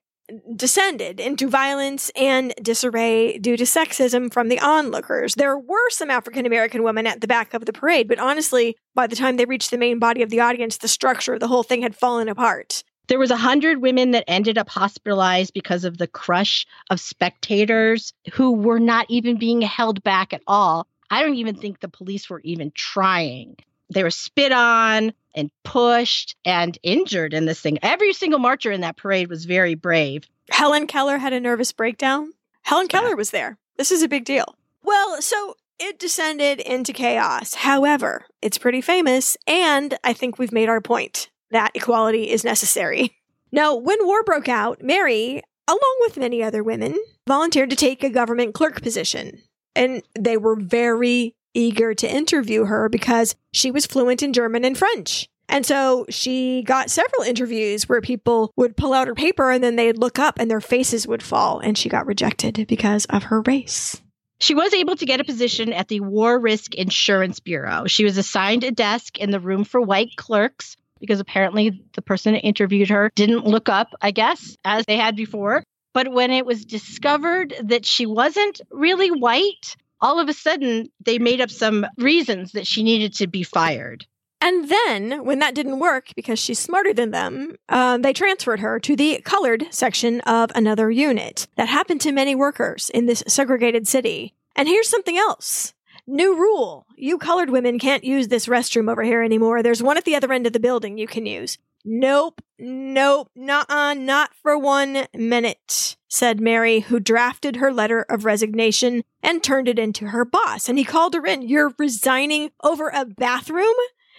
descended into violence and disarray due to sexism from the onlookers. There were some African American women at the back of the parade, but honestly, by the time they reached the main body of the audience, the structure of the whole thing had fallen apart. There was a hundred women that ended up hospitalized because of the crush of spectators who were not even being held back at all. I don't even think the police were even trying. They were spit on and pushed and injured in this thing. Every single marcher in that parade was very brave. Helen Keller had a nervous breakdown. Helen Keller was there. This is a big deal. Well, so it descended into chaos. However, it's pretty famous, and I think we've made our point that equality is necessary. Now, when war broke out, Mary, along with many other women, volunteered to take a government clerk position. And they were very eager to interview her because she was fluent in German and French. And so she got several interviews where people would pull out her paper and then they'd look up and their faces would fall. And she got rejected because of her race. She was able to get a position at the War Risk Insurance Bureau. She was assigned a desk in the room for white clerks because apparently the person that interviewed her didn't look up, I guess, as they had before. But when it was discovered that she wasn't really white, all of a sudden they made up some reasons that she needed to be fired. And then, when that didn't work because she's smarter than them, uh, they transferred her to the colored section of another unit. That happened to many workers in this segregated city. And here's something else. New rule. You colored women can't use this restroom over here anymore. There's one at the other end of the building you can use. Nope, nope, nuh-uh, not for one minute, said Mary, who drafted her letter of resignation and turned it into her boss. And he called her in. You're resigning over a bathroom?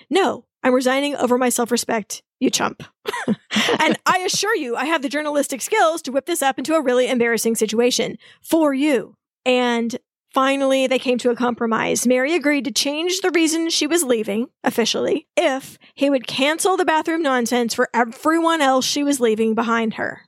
No, I'm resigning over my self respect, you chump. and I assure you, I have the journalistic skills to whip this up into a really embarrassing situation for you. And finally, they came to a compromise. Mary agreed to change the reason she was leaving officially if he would cancel the bathroom nonsense for everyone else she was leaving behind her.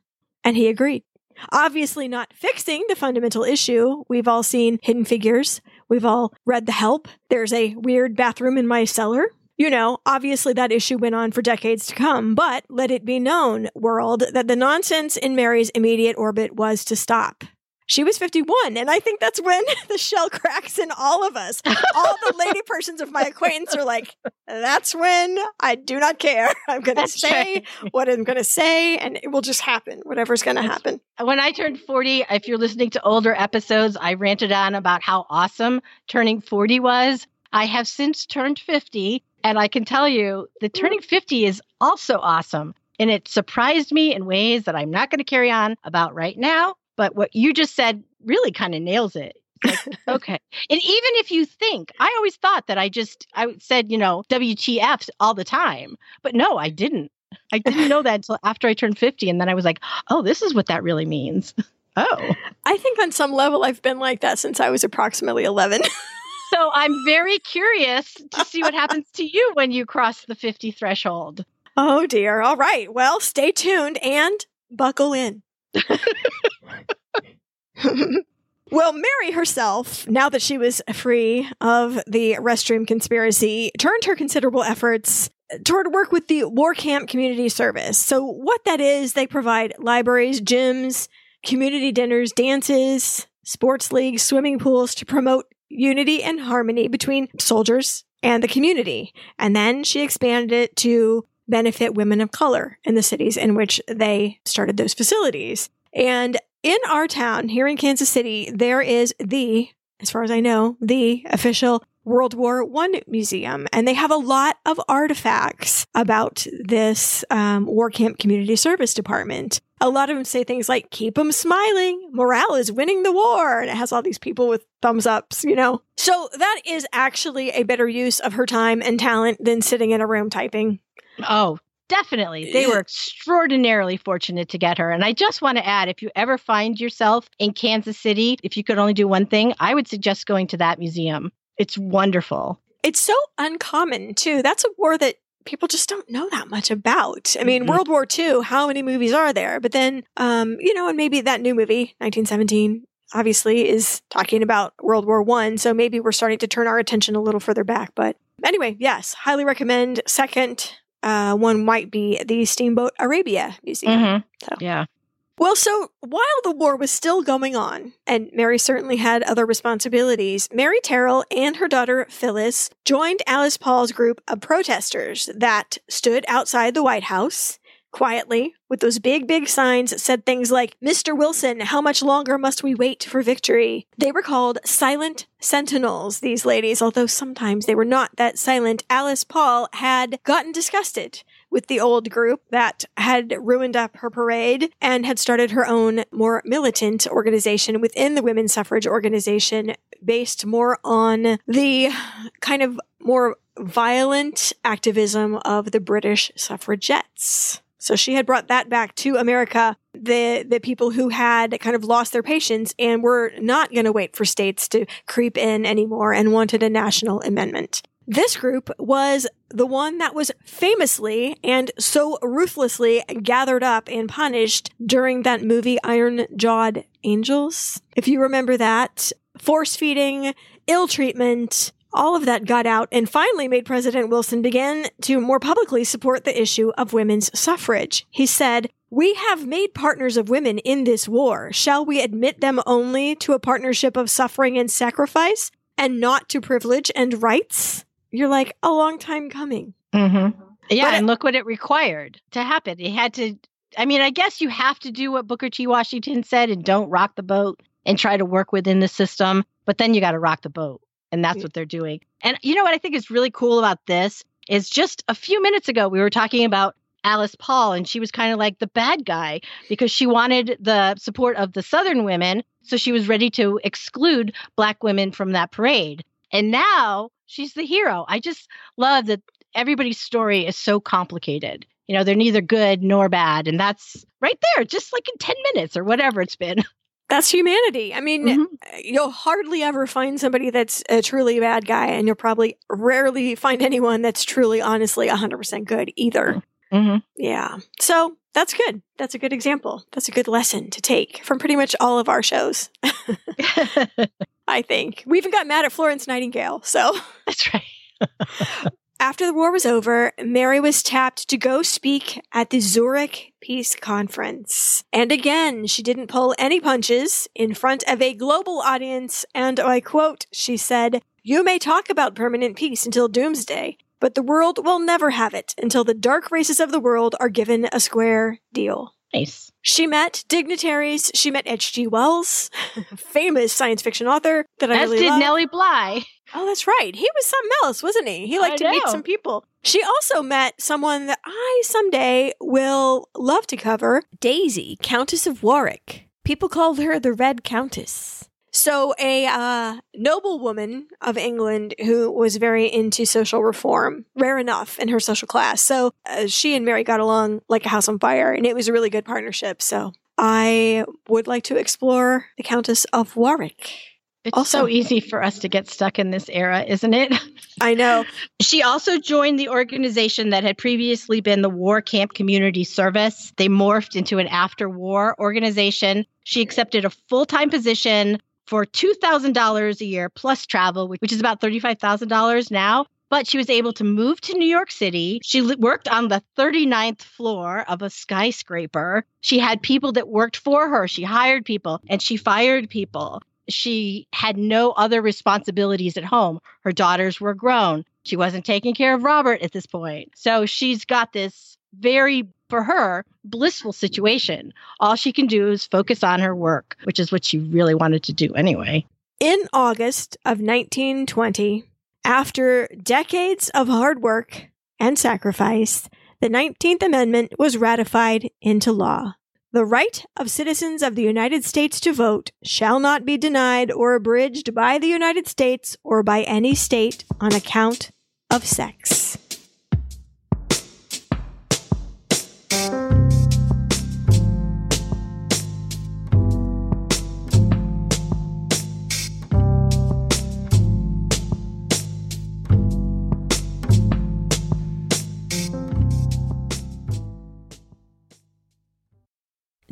And he agreed. Obviously, not fixing the fundamental issue. We've all seen Hidden Figures. We've all read The Help. There's a weird bathroom in my cellar You know, obviously that issue went on for decades to come, but let it be known, world, that the nonsense in Mary's immediate orbit was to stop. She was 51, and I think that's when the shell cracks in all of us. All the lady persons of my acquaintance are like, that's when I do not care. I'm going to say right. what I'm going to say, and it will just happen, whatever's going to happen. When I turned 40, if you're listening to older episodes, I ranted on about how awesome turning 40 was. I have since turned 50, and I can tell you that mm. turning 50 is also awesome. And it surprised me in ways that I'm not going to carry on about right now. But what you just said really kind of nails it. Like, okay. And even if you think, I always thought that I just, I said, you know, WTF all the time. But no, I didn't. I didn't know that until after I turned 50. And then I was like, oh, this is what that really means. Oh. I think on some level I've been like that since I was approximately 11. So I'm very curious to see what happens to you when you cross the 50 threshold. oh dear. All right. Well, stay tuned and buckle in. Well, Mary herself, now that she was free of the restroom conspiracy, turned her considerable efforts toward work with the War Camp Community Service. So, what that is, they provide libraries, gyms, community dinners, dances, sports leagues, swimming pools to promote unity and harmony between soldiers and the community. And then she expanded it to benefit women of color in the cities in which they started those facilities. And in our town here in Kansas City, there is the, as far as I know, the official World War One museum, and they have a lot of artifacts about this um, war camp community service department. A lot of them say things like "keep them smiling," "morale is winning the war," and it has all these people with thumbs ups, you know. So that is actually a better use of her time and talent than sitting in a room typing. Oh, definitely. They were extraordinarily fortunate to get her. And I just want to add if you ever find yourself in Kansas City, if you could only do one thing, I would suggest going to that museum. It's wonderful. It's so uncommon too. That's a war that people just don't know that much about. I mean, Mhm. World War II, how many movies are there? But then, um, you know, and maybe that new movie, 1917, obviously is talking about World War One. So maybe we're starting to turn our attention a little further back. But anyway, yes, highly recommend. Second uh, one might be the Steamboat Arabia Museum. Mhm. So. Yeah. Well, so while the war was still going on, and Mary certainly had other responsibilities, Mary Terrell and her daughter Phyllis joined Alice Paul's group of protesters that stood outside the White House quietly with those big, big signs that said things like, Mr. Wilson, how much longer must we wait for victory? They were called silent sentinels, these ladies, although sometimes they were not that silent. Alice Paul had gotten disgusted with the old group that had ruined up her parade and had started her own more militant organization within the women's suffrage organization based more on the kind of more violent activism of the British suffragettes. So she had brought that back to America. The the people who had kind of lost their patience and were not going to wait for states to creep in anymore and wanted a national amendment. This group was the one that was famously and so ruthlessly gathered up and punished during that movie Iron Jawed Angels. If you remember that, force feeding, ill treatment, all of that got out and finally made President Wilson begin to more publicly support the issue of women's suffrage. He said, we have made partners of women in this war. Shall we admit them only to a partnership of suffering and sacrifice and not to privilege and rights? You're like, a long time coming. Mm-hmm. Yeah, But it- and look what it required to happen. It had to. I mean, I guess you have to do what Booker T. Washington said and don't rock the boat and try to work within the system. But then you got to rock the boat, and that's what they're doing. And you know what I think is really cool about this is just a few minutes ago we were talking about Alice Paul, and she was kind of like the bad guy because she wanted the support of the Southern women, so she was ready to exclude Black women from that parade. And now she's the hero. I just love that everybody's story is so complicated. You know, they're neither good nor bad. And that's right there, just like in 10 minutes or whatever it's been. That's humanity. I mean, Mhm. you'll hardly ever find somebody that's a truly bad guy, and you'll probably rarely find anyone that's truly, honestly, 100% good either. Mm-hmm. Yeah. So that's good. That's a good example. That's a good lesson to take from pretty much all of our shows, I think. We even got mad at Florence Nightingale. So, that's right. After the war was over, Mary was tapped to go speak at the Zurich Peace Conference. And again, she didn't pull any punches in front of a global audience, and I quote, she said, You may talk about permanent peace until doomsday, but the world will never have it until the dark races of the world are given a square deal. Nice. She met dignitaries. She met H.G. Wells, famous science fiction author that I As really did love. Nellie Bly. Oh, that's right. He was something else, wasn't he? He liked I to meet some people. She also met someone that I someday will love to cover Daisy, Countess of Warwick. People called her the Red Countess. So, a uh, noble woman of England who was very into social reform, rare enough in her social class. So, uh, she and Mary got along like a house on fire, and it was a really good partnership. So, I would like to explore the Countess of Warwick. It's Also- so easy for us to get stuck in this era, isn't it? I know. She also joined the organization that had previously been the War Camp Community Service. They morphed into an after war organization. She accepted a full time position for $2,000 a year plus travel, which which is about $35,000 now. But she was able to move to New York City. She worked on the 39th floor of a skyscraper. She had people that worked for her. She hired people and she fired people. She had no other responsibilities at home. Her daughters were grown. She wasn't taking care of Robert at this point. So she's got this very, for her, blissful situation. All she can do is focus on her work, which is what she really wanted to do anyway. In August of 1920, after decades of hard work and sacrifice, the 19th Amendment was ratified into law. The right of citizens of the United States to vote shall not be denied or abridged by the United States or by any state on account of sex.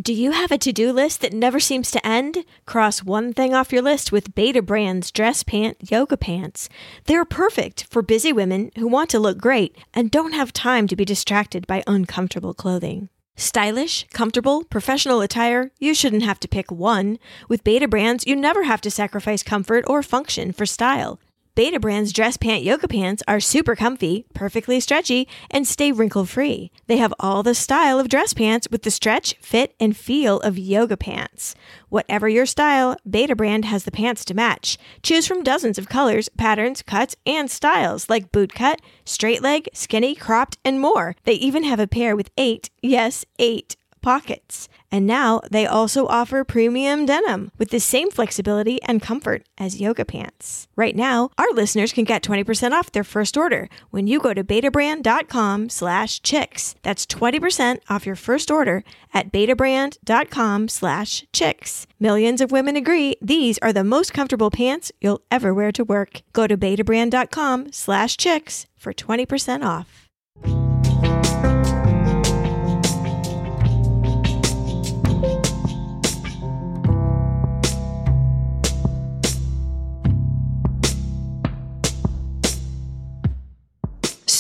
Do you have a to do list that never seems to end? Cross one thing off your list with Betabrand's dress pant yoga pants. They're perfect for busy women who want to look great and don't have time to be distracted by uncomfortable clothing. Stylish, comfortable, professional attire, you shouldn't have to pick one. With Betabrands, you never have to sacrifice comfort or function for style. Betabrand's dress pant yoga pants are super comfy, perfectly stretchy, and stay wrinkle free. They have all the style of dress pants with the stretch, fit, and feel of yoga pants. Whatever your style, Betabrand has the pants to match. Choose from dozens of colors, patterns, cuts, and styles like boot cut, straight leg, skinny, cropped, and more. They even have a pair with eight, yes, eight pockets. And now they also offer premium denim with the same flexibility and comfort as yoga pants. Right now, our listeners can get 20% off their first order when you go to betabrand.com slash chicks. That's 20% off your first order at betabrand.com slash chicks. Millions of women agree these are the most comfortable pants you'll ever wear to work. Go to betabrand.com slash chicks for 20% off.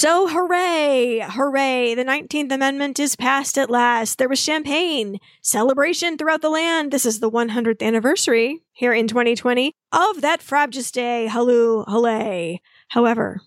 So, hooray! Hooray! The 19th Amendment is passed at last. There was champagne, celebration throughout the land. This is the 100th anniversary here in 2020 of that Frabjous Day. Halloo, hooray. However,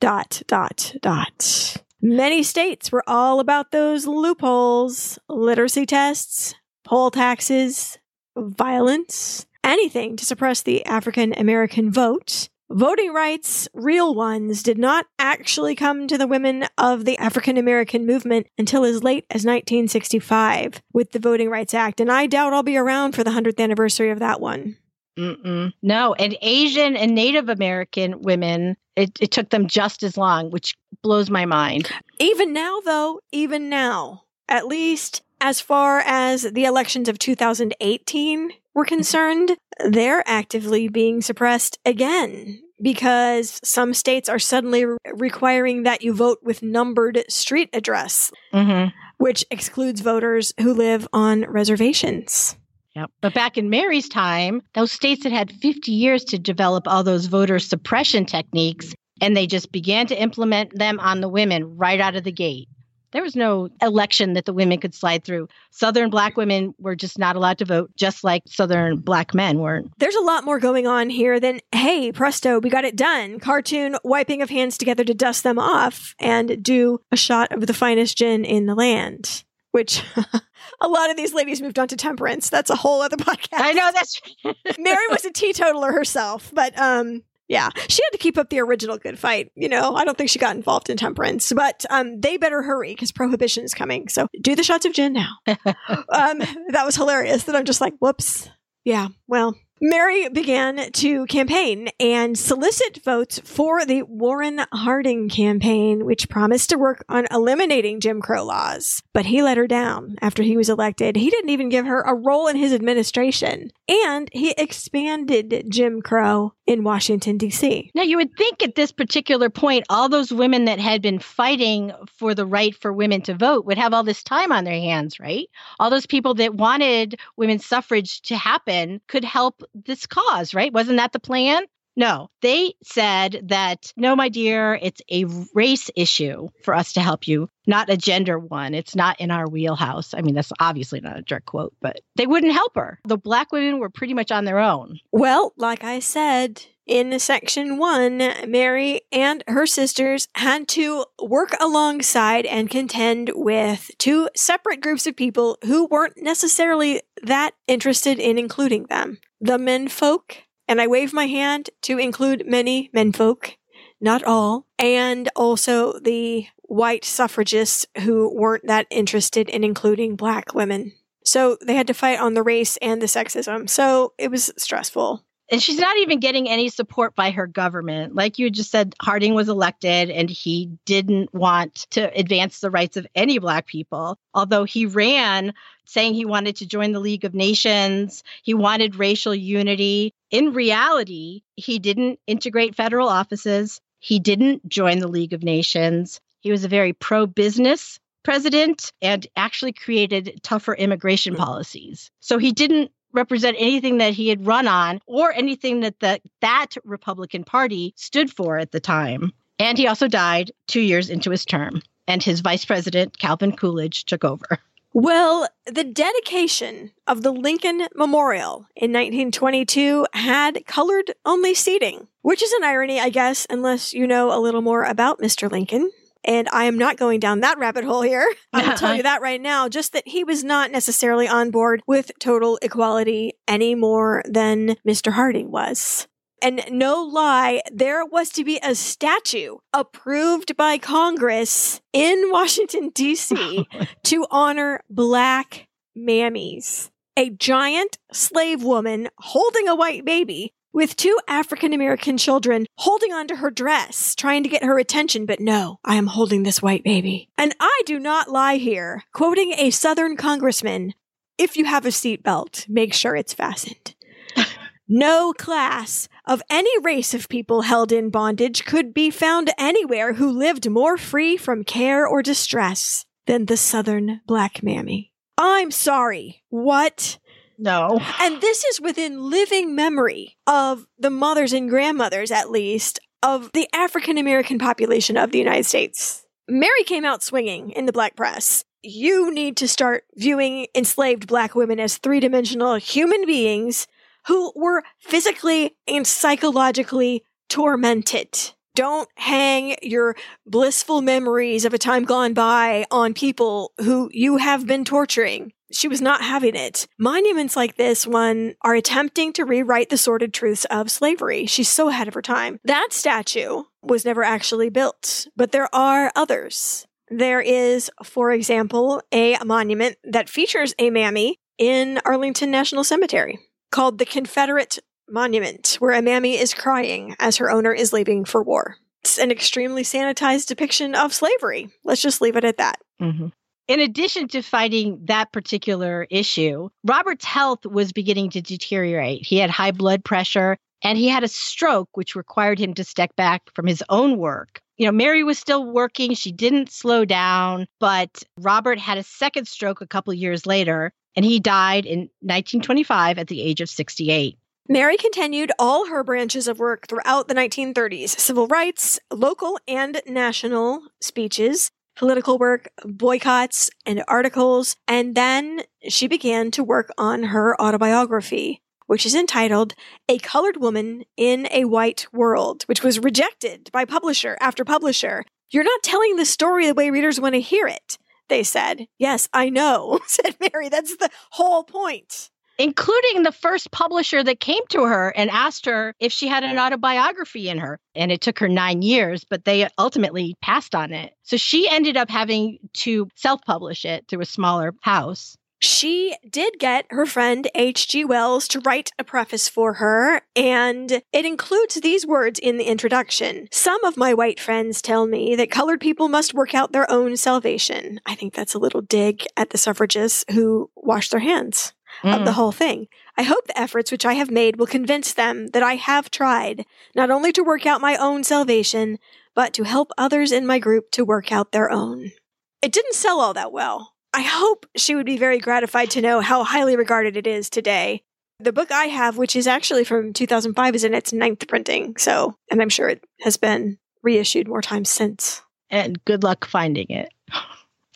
dot, dot, dot. Many states were all about those loopholes, literacy tests, poll taxes, violence, anything to suppress the African American vote. Voting rights, real ones, did not actually come to the women of the African American movement until as late as 1965 with the Voting Rights Act, and I doubt I'll be around for the 100th anniversary of that one. Mm-mm. No, and Asian and Native American women, it, it took them just as long, which blows my mind. Even now, though, even now, at least as far as the elections of 2018 were concerned, they're actively being suppressed again because some states are suddenly re- requiring that you vote with numbered street address, Mm-hmm. which excludes voters who live on reservations. Yep. But back in Mary's time, those states had had 50 years to develop all those voter suppression techniques. and they just began to implement them on the women right out of the gate. There was no election that the women could slide through. Southern black women were just not allowed to vote, just like Southern black men weren't. There's a lot more going on here than, hey, presto, we got it done. Cartoon wiping of hands together to dust them off and do a shot of the finest gin in the land. Which a lot of these ladies moved on to temperance. That's a whole other podcast. I know that's Mary was a teetotaler herself, but um yeah, she had to keep up the original good fight. You know, I don't think she got involved in temperance, but um, they better hurry because prohibition is coming. So do the shots of gin now. um, that was hilarious. That I'm just like, whoops. Yeah, well, Mary began to campaign and solicit votes for the Warren Harding campaign, which promised to work on eliminating Jim Crow laws. But he let her down after he was elected. He didn't even give her a role in his administration. And he expanded Jim Crow in Washington, D.C. Now, you would think at this particular point, all those women that had been fighting for the right for women to vote would have all this time on their hands, right? All those people that wanted women's suffrage to happen could help this cause, right? Wasn't that the plan? No, they said that, no, my dear, it's a race issue for us to help you, not a gender one. It's not in our wheelhouse. I mean, that's obviously not a direct quote, but they wouldn't help her. The black women were pretty much on their own. Well, like I said, in section one, Mary and her sisters had to work alongside and contend with two separate groups of people who weren't necessarily that interested in including them. The menfolk, and I wave my hand to include many menfolk, not all, and also the white suffragists who weren't that interested in including black women. So they had to fight on the race and the sexism. So it was stressful and she's not even getting any support by her government. Like you just said, Harding was elected and he didn't want to advance the rights of any Black people, although he ran saying he wanted to join the League of Nations, he wanted racial unity. In reality, he didn't integrate federal offices, he didn't join the League of Nations. He was a very pro business president and actually created tougher immigration policies. So he didn't represent anything that he had run on or anything that the, that Republican Party stood for at the time. And he also died two years into his term, and his vice president, Calvin Coolidge, took over. Well, the dedication of the Lincoln Memorial in 1922 had colored only seating, which is an irony, I guess, unless you know a little more about Mr. Lincoln. And I am not going down that rabbit hole here. I'll tell you that right now. Just that he was not necessarily on board with total equality any more than Mr. Harding was. And no lie, there was to be a statue approved by Congress in Washington, D.C. Oh to honor black mammies. A giant slave woman holding a white baby with two African American children holding onto her dress, trying to get her attention, but no, I am holding this white baby. And I do not lie here. Quoting a Southern congressman, if you have a seatbelt, make sure it's fastened. no class of any race of people held in bondage could be found anywhere who lived more free from care or distress than the Southern black mammy. I'm sorry. What? No. And this is within living memory of the mothers and grandmothers, at least, of the African American population of the United States. Mary came out swinging in the black press. You need to start viewing enslaved black women as three dimensional human beings who were physically and psychologically tormented. Don't hang your blissful memories of a time gone by on people who you have been torturing. She was not having it. Monuments like this one are attempting to rewrite the sordid truths of slavery. She's so ahead of her time. That statue was never actually built, but there are others. There is, for example, a monument that features a mammy in Arlington National Cemetery called the Confederate monument where a mammy is crying as her owner is leaving for war. It's an extremely sanitized depiction of slavery. Let's just leave it at that. Mm-hmm. In addition to fighting that particular issue, Robert's health was beginning to deteriorate. He had high blood pressure and he had a stroke, which required him to step back from his own work. You know, Mary was still working. She didn't slow down, but Robert had a second stroke a couple years later, and he died in 1925 at the age of 68. Mary continued all her branches of work throughout the 1930s civil rights, local and national speeches, political work, boycotts, and articles. And then she began to work on her autobiography, which is entitled A Colored Woman in a White World, which was rejected by publisher after publisher. You're not telling the story the way readers want to hear it, they said. Yes, I know, said Mary. That's the whole point including the first publisher that came to her and asked her if she had an autobiography in her. And it took her nine years, but they ultimately passed on it. So she ended up having to self publish it through a smaller house. She did get her friend H.G. Wells to write a preface for her, and it includes these words in the introduction. Some of my white friends tell me that colored people must work out their own salvation. I think that's a little dig at the suffragists who wash their hands mm. of the mm. whole thing. I hope the efforts which I have made will convince them that I have tried not only to work out my own salvation, but to help others in my group to work out their own. It didn't sell all that well. I hope she would be very gratified to know how highly regarded it is today. The book I have, which is actually from 2005, is in its ninth printing, so, and I'm sure it has been reissued more times since. And good luck finding it.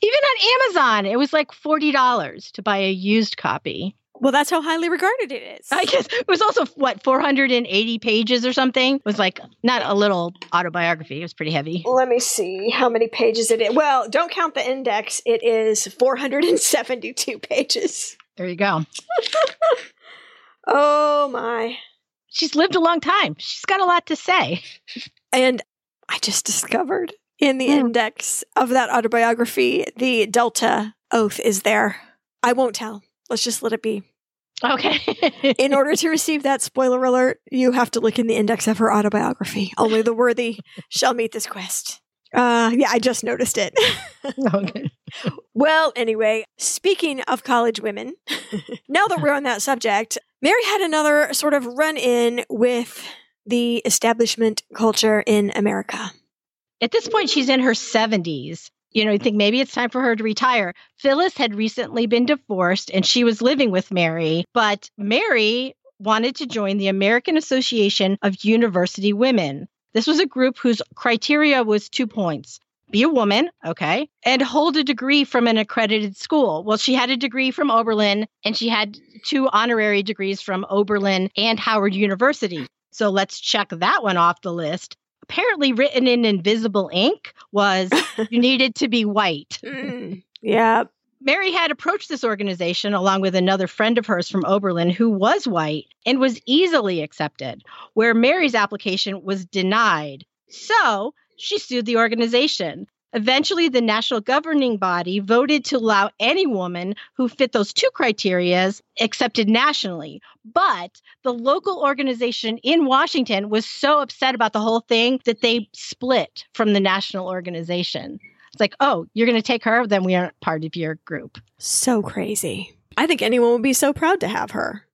Even on Amazon, it was like $40 to buy a used copy. Well, that's how highly regarded it is. I guess it was also what 480 pages or something. It was like not a little autobiography. It was pretty heavy. Let me see how many pages it is. Well, don't count the index. It is 472 pages. There you go. oh my. She's lived a long time. She's got a lot to say. And I just discovered in the mm. index of that autobiography, the Delta oath is there. I won't tell. Let's just let it be. Okay. in order to receive that spoiler alert, you have to look in the index of her autobiography. Only the worthy shall meet this quest. Uh, yeah, I just noticed it. okay. Well, anyway, speaking of college women, now that we're on that subject, Mary had another sort of run in with the establishment culture in America. At this point, she's in her 70s. You know, you think maybe it's time for her to retire. Phyllis had recently been divorced and she was living with Mary, but Mary wanted to join the American Association of University Women. This was a group whose criteria was two points be a woman, okay, and hold a degree from an accredited school. Well, she had a degree from Oberlin and she had two honorary degrees from Oberlin and Howard University. So let's check that one off the list apparently written in invisible ink was you needed to be white. Mm, yeah. Mary had approached this organization along with another friend of hers from Oberlin who was white and was easily accepted, where Mary's application was denied. So she sued the organization. Eventually, the national governing body voted to allow any woman who fit those two criterias accepted nationally. But the local organization in Washington was so upset about the whole thing that they split from the national organization. It's like, oh, you're going to take her, then we aren't part of your group. So crazy. I think anyone would be so proud to have her.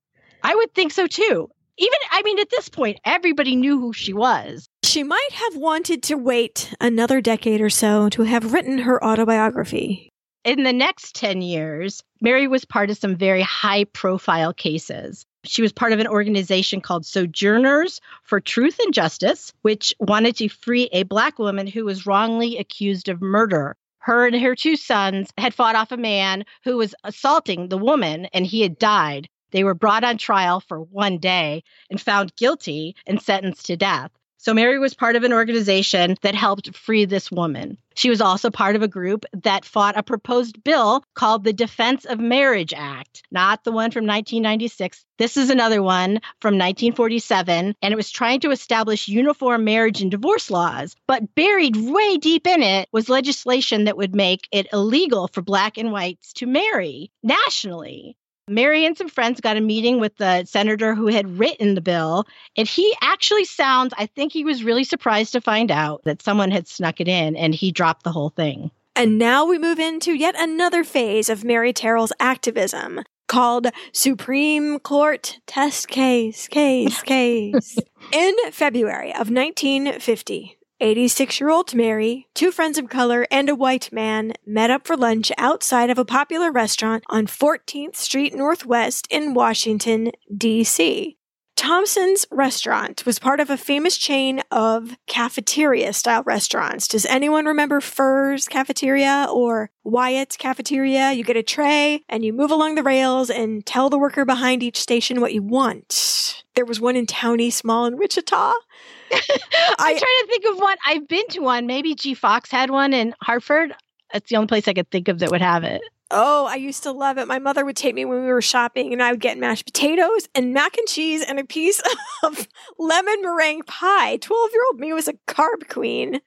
I would think so too. Even, I mean, at this point, everybody knew who she was. She might have wanted to wait another decade or so to have written her autobiography. In the next 10 years, Mary was part of some very high profile cases. She was part of an organization called Sojourners for Truth and Justice, which wanted to free a Black woman who was wrongly accused of murder. Her and her two sons had fought off a man who was assaulting the woman, and he had died. They were brought on trial for one day and found guilty and sentenced to death. So Mary was part of an organization that helped free this woman. She was also part of a group that fought a proposed bill called the Defense of Marriage Act, not the one from 1996. This is another one from 1947, and it was trying to establish uniform marriage and divorce laws. But buried way deep in it was legislation that would make it illegal for Black and whites to marry nationally. Mary and some friends got a meeting with the senator who had written the bill, and he actually sounds, I think he was really surprised to find out that someone had snuck it in and he dropped the whole thing. And now we move into yet another phase of Mary Terrell's activism called Supreme Court Test Case, Case, Case. in February of 1950, 86 year old Mary, two friends of color, and a white man met up for lunch outside of a popular restaurant on 14th Street Northwest in Washington, D.C. Thompson's restaurant was part of a famous chain of cafeteria style restaurants. Does anyone remember Furr's cafeteria or Wyatt's cafeteria? You get a tray and you move along the rails and tell the worker behind each station what you want. There was one in Townie Small in Wichita. I'm trying to think of one. I've been to one. Maybe G Fox had one in Hartford. That's the only place I could think of that would have it. Oh, I used to love it. My mother would take me when we were shopping and I would get mashed potatoes and mac and cheese and a piece of lemon meringue pie. 12 year old me was a carb queen.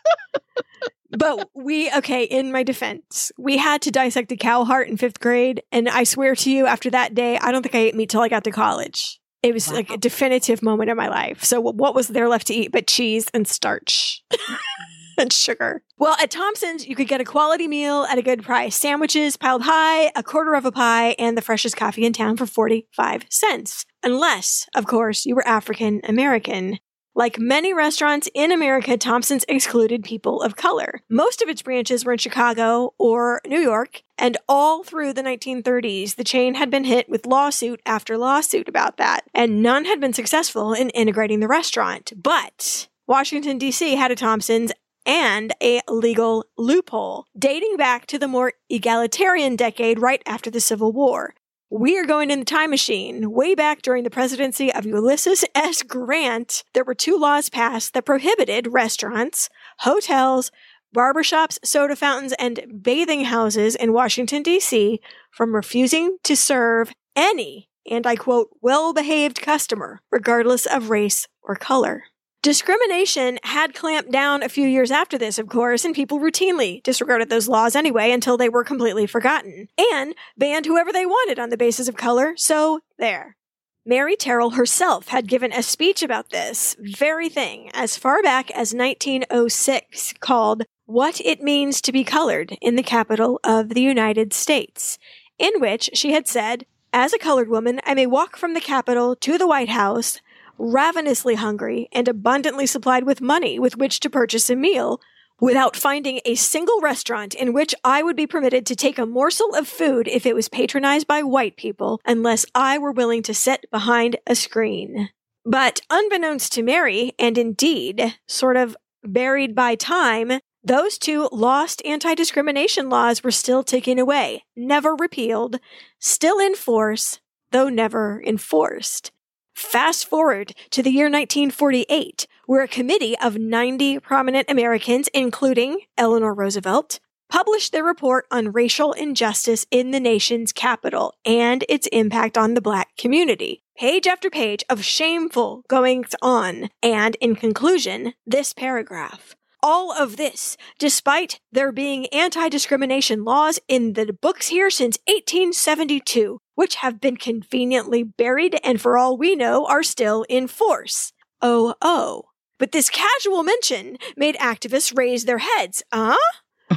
but we, okay, in my defense, we had to dissect a cow heart in fifth grade. And I swear to you, after that day, I don't think I ate meat till I got to college. It was wow. like a definitive moment in my life. So, what was there left to eat but cheese and starch? and sugar. Well, at Thompson's, you could get a quality meal at a good price. Sandwiches piled high, a quarter of a pie, and the freshest coffee in town for 45 cents. Unless, of course, you were African American. Like many restaurants in America, Thompson's excluded people of color. Most of its branches were in Chicago or New York, and all through the 1930s, the chain had been hit with lawsuit after lawsuit about that, and none had been successful in integrating the restaurant. But Washington, D.C. had a Thompson's and a legal loophole dating back to the more egalitarian decade right after the Civil War. We are going in the time machine. Way back during the presidency of Ulysses S. Grant, there were two laws passed that prohibited restaurants, hotels, barbershops, soda fountains, and bathing houses in Washington, D.C. from refusing to serve any, and I quote, well behaved customer, regardless of race or color. Discrimination had clamped down a few years after this, of course, and people routinely disregarded those laws anyway until they were completely forgotten and banned whoever they wanted on the basis of color. So there. Mary Terrell herself had given a speech about this very thing as far back as 1906 called What It Means to Be Colored in the Capital of the United States, in which she had said, As a colored woman, I may walk from the Capitol to the White House ravenously hungry and abundantly supplied with money with which to purchase a meal, without finding a single restaurant in which I would be permitted to take a morsel of food if it was patronized by white people, unless I were willing to sit behind a screen. But unbeknownst to Mary, and indeed, sort of buried by time, those two lost anti discrimination laws were still ticking away, never repealed, still in force, though never enforced. Fast forward to the year 1948, where a committee of 90 prominent Americans, including Eleanor Roosevelt, published their report on racial injustice in the nation's capital and its impact on the black community. Page after page of shameful goings on, and in conclusion, this paragraph. All of this, despite there being anti discrimination laws in the books here since 1872, which have been conveniently buried and for all we know are still in force. Oh, oh. But this casual mention made activists raise their heads. Huh?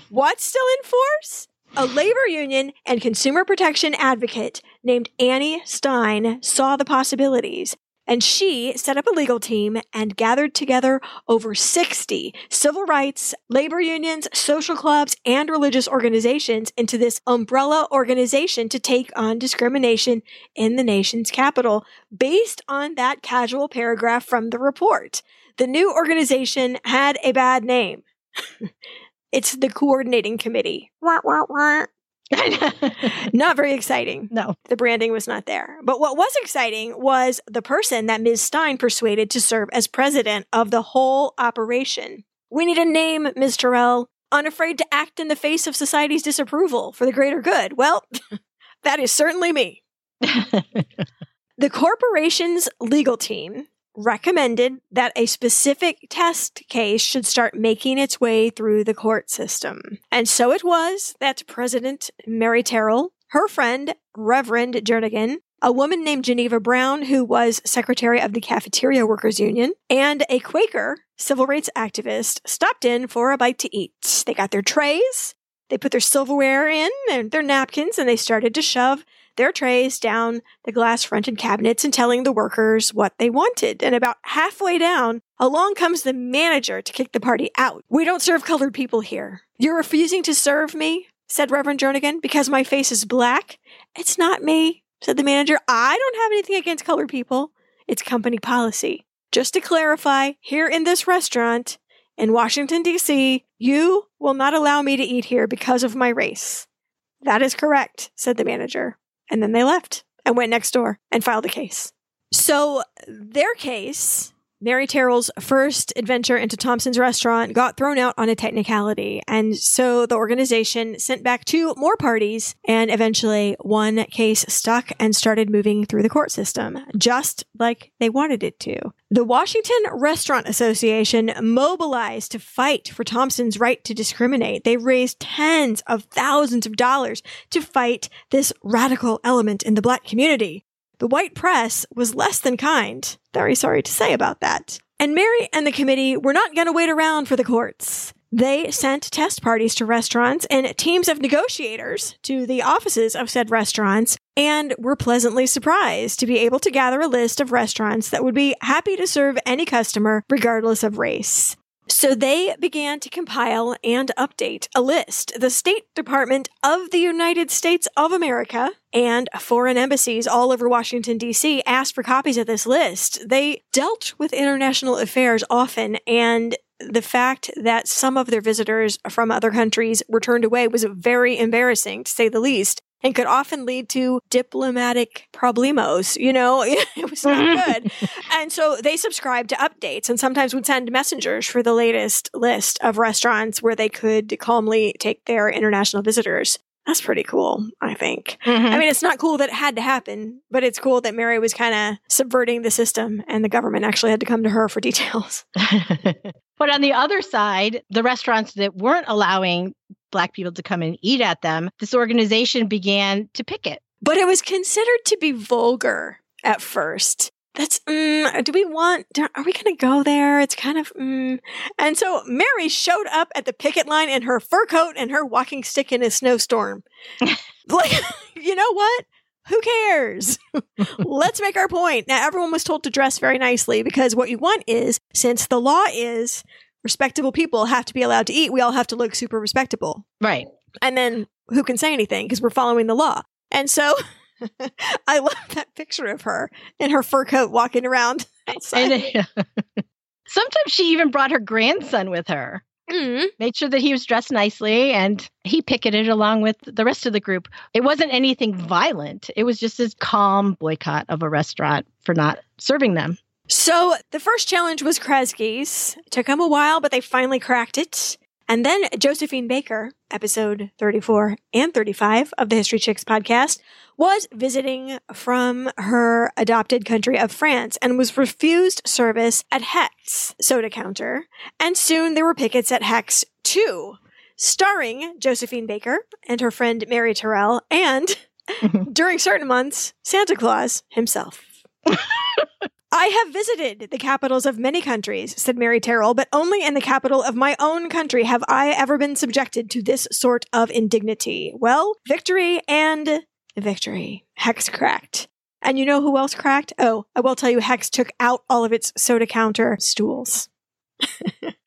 What's still in force? A labor union and consumer protection advocate named Annie Stein saw the possibilities and she set up a legal team and gathered together over 60 civil rights, labor unions, social clubs, and religious organizations into this umbrella organization to take on discrimination in the nation's capital based on that casual paragraph from the report. The new organization had a bad name. it's the coordinating committee. Wah, wah, wah. not very exciting. No. The branding was not there. But what was exciting was the person that Ms. Stein persuaded to serve as president of the whole operation. We need a name, Ms. Terrell. Unafraid to act in the face of society's disapproval for the greater good. Well, that is certainly me. the corporation's legal team recommended that a specific test case should start making its way through the court system. And so it was that President Mary Terrell, her friend, Reverend Jernagin, a woman named Geneva Brown, who was secretary of the Cafeteria Workers Union, and a Quaker civil rights activist stopped in for a bite to eat. They got their trays, they put their silverware in and their napkins, and they started to shove their trays down the glass fronted cabinets and telling the workers what they wanted. And about halfway down, along comes the manager to kick the party out. We don't serve colored people here. You're refusing to serve me? said Reverend Jernagin, because my face is black? It's not me, said the manager. I don't have anything against colored people. It's company policy. Just to clarify, here in this restaurant in Washington, D.C., you will not allow me to eat here because of my race. That is correct, said the manager. And then they left and went next door and filed a case. So their case Mary Terrell's first adventure into Thompson's restaurant got thrown out on a technicality. And so the organization sent back two more parties and eventually one case stuck and started moving through the court system, just like they wanted it to. The Washington Restaurant Association mobilized to fight for Thompson's right to discriminate. They raised tens of thousands of dollars to fight this radical element in the black community. The white press was less than kind. Very sorry to say about that. And Mary and the committee were not going to wait around for the courts. They sent test parties to restaurants and teams of negotiators to the offices of said restaurants and were pleasantly surprised to be able to gather a list of restaurants that would be happy to serve any customer regardless of race. So they began to compile and update a list. The State Department of the United States of America and foreign embassies all over Washington, D.C. asked for copies of this list. They dealt with international affairs often, and the fact that some of their visitors from other countries were turned away was very embarrassing, to say the least and could often lead to diplomatic problemos. You know, it was not good. and so they subscribed to updates and sometimes would send messengers for the latest list of restaurants where they could calmly take their international visitors. That's pretty cool, I think. Mm-hmm. I mean, it's not cool that it had to happen, but it's cool that Mary was kind of subverting the system and the government actually had to come to her for details. but on the other side, the restaurants that weren't allowing black people to come and eat at them, this organization began to picket. But it was considered to be vulgar at first. That's, mm, do we want, are we going to go there? It's kind of, mm. And so Mary showed up at the picket line in her fur coat and her walking stick in a snowstorm. like, you know what? Who cares? Let's make our point. Now, everyone was told to dress very nicely because what you want is, since the law is respectable people have to be allowed to eat. We all have to look super respectable. Right. And then who can say anything because we're following the law. And so I love that picture of her in her fur coat walking around. Sometimes she even brought her grandson with her. Mm-hmm. Made sure that he was dressed nicely and he picketed along with the rest of the group. It wasn't anything violent. It was just this calm boycott of a restaurant for not serving them. So the first challenge was Kresge's. It took them a while, but they finally cracked it. And then Josephine Baker, episode 34 and 35 of the History Chicks podcast, was visiting from her adopted country of France and was refused service at Hecht's soda counter. And soon there were pickets at Hecht's too, starring Josephine Baker and her friend Mary Terrell and, during certain months, Santa Claus himself. I have visited the capitals of many countries, said Mary Terrell, but only in the capital of my own country have I ever been subjected to this sort of indignity. Well, victory and victory. Hecht's cracked. And you know who else cracked? Oh, I will tell you, Hecht's took out all of its soda counter stools.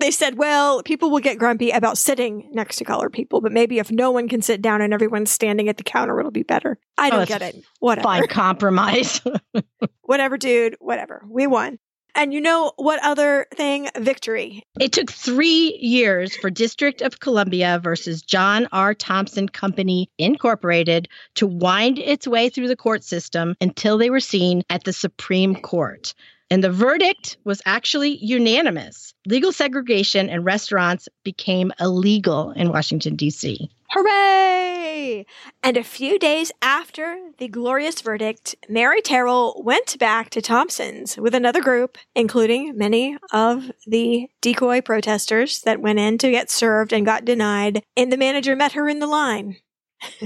they said, well, people will get grumpy about sitting next to colored people, but maybe if no one can sit down and everyone's standing at the counter, it'll be better. I oh, don't oh, get it. Whatever. Fine compromise. whatever, dude. Whatever. We won. And you know what other thing? Victory. It took three years for District of Columbia versus John R. Thompson Company Incorporated to wind its way through the court system until they were seen at the Supreme Court. And the verdict was actually unanimous. Legal segregation in restaurants became illegal in Washington, D.C. Hooray! And a few days after the glorious verdict, Mary Terrell went back to Thompson's with another group, including many of the decoy protesters that went in to get served and got denied, and the manager met her in the line.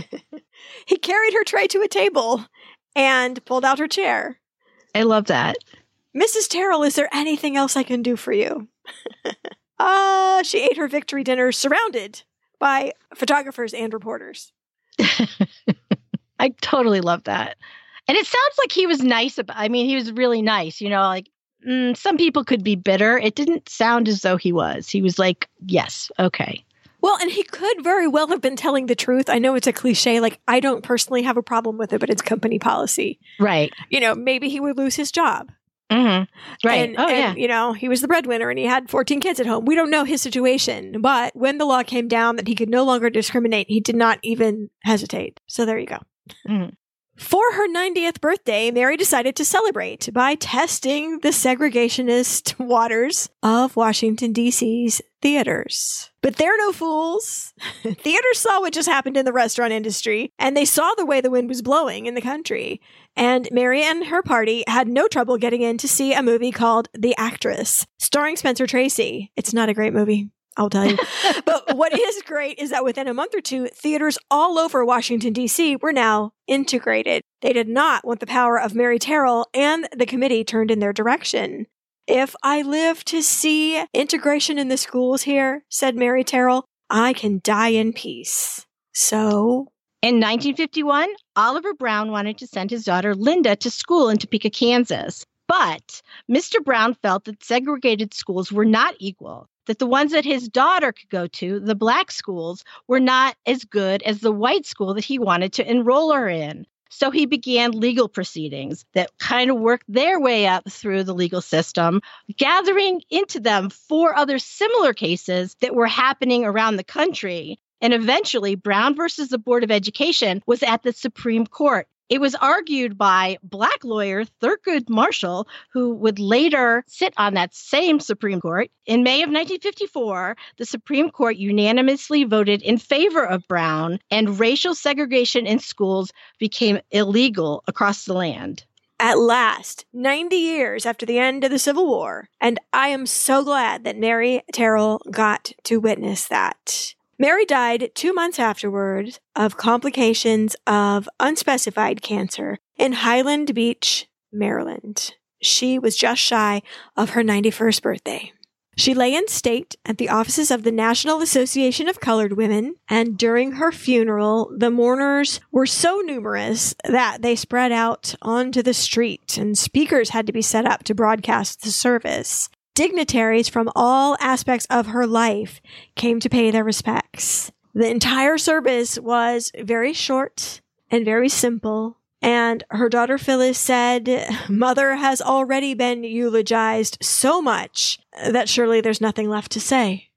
he carried her tray to a table and pulled out her chair. I love that. Mrs. Terrell, is there anything else I can do for you? Ah, uh, she ate her victory dinner surrounded by photographers and reporters. I totally love that. And it sounds like he was nice about I mean, he was really nice, you know, like mm, some people could be bitter. It didn't sound as though he was. He was like, "Yes, okay." Well, and he could very well have been telling the truth. I know it's a cliche. Like, I don't personally have a problem with it, but it's company policy. Right. You know, maybe he would lose his job. Mm-hmm. Right. And, oh, and, yeah. You know, he was the breadwinner and he had 14 kids at home. We don't know his situation. But when the law came down that he could no longer discriminate, he did not even hesitate. So there you go. Mhm. For her 90th birthday, Mary decided to celebrate by testing the segregationist waters of Washington, D.C.'s theaters. But they're no fools. theaters saw what just happened in the restaurant industry, and they saw the way the wind was blowing in the country. And Mary and her party had no trouble getting in to see a movie called The Actress, starring Spencer Tracy. It's not a great movie. I'll tell you. but what is great is that within a month or two, theaters all over Washington, D.C. were now integrated. They did not want the power of Mary Terrell, and the committee turned in their direction. If I live to see integration in the schools here, said Mary Terrell, I can die in peace. So In 1951, Oliver Brown wanted to send his daughter Linda to school in Topeka, Kansas. But Mr. Brown felt that segregated schools were not equal, that the ones that his daughter could go to, the black schools, were not as good as the white school that he wanted to enroll her in. So he began legal proceedings that kind of worked their way up through the legal system, gathering into them four other similar cases that were happening around the country. And eventually, Brown versus the Board of Education was at the Supreme Court. It was argued by black lawyer Thurgood Marshall, who would later sit on that same Supreme Court. In May of 1954, the Supreme Court unanimously voted in favor of Brown, and racial segregation in schools became illegal across the land. At last, 90 years after the end of the Civil War, and I am so glad that Mary Terrell got to witness that. Mary died two months afterwards of complications of unspecified cancer in Highland Beach, Maryland. She was just shy of her 91st birthday. She lay in state at the offices of the National Association of Colored Women, and during her funeral, the mourners were so numerous that they spread out onto the street, and speakers had to be set up to broadcast the service. Dignitaries from all aspects of her life came to pay their respects. The entire service was very short and very simple. And her daughter Phyllis said, Mother has already been eulogized so much that surely there's nothing left to say.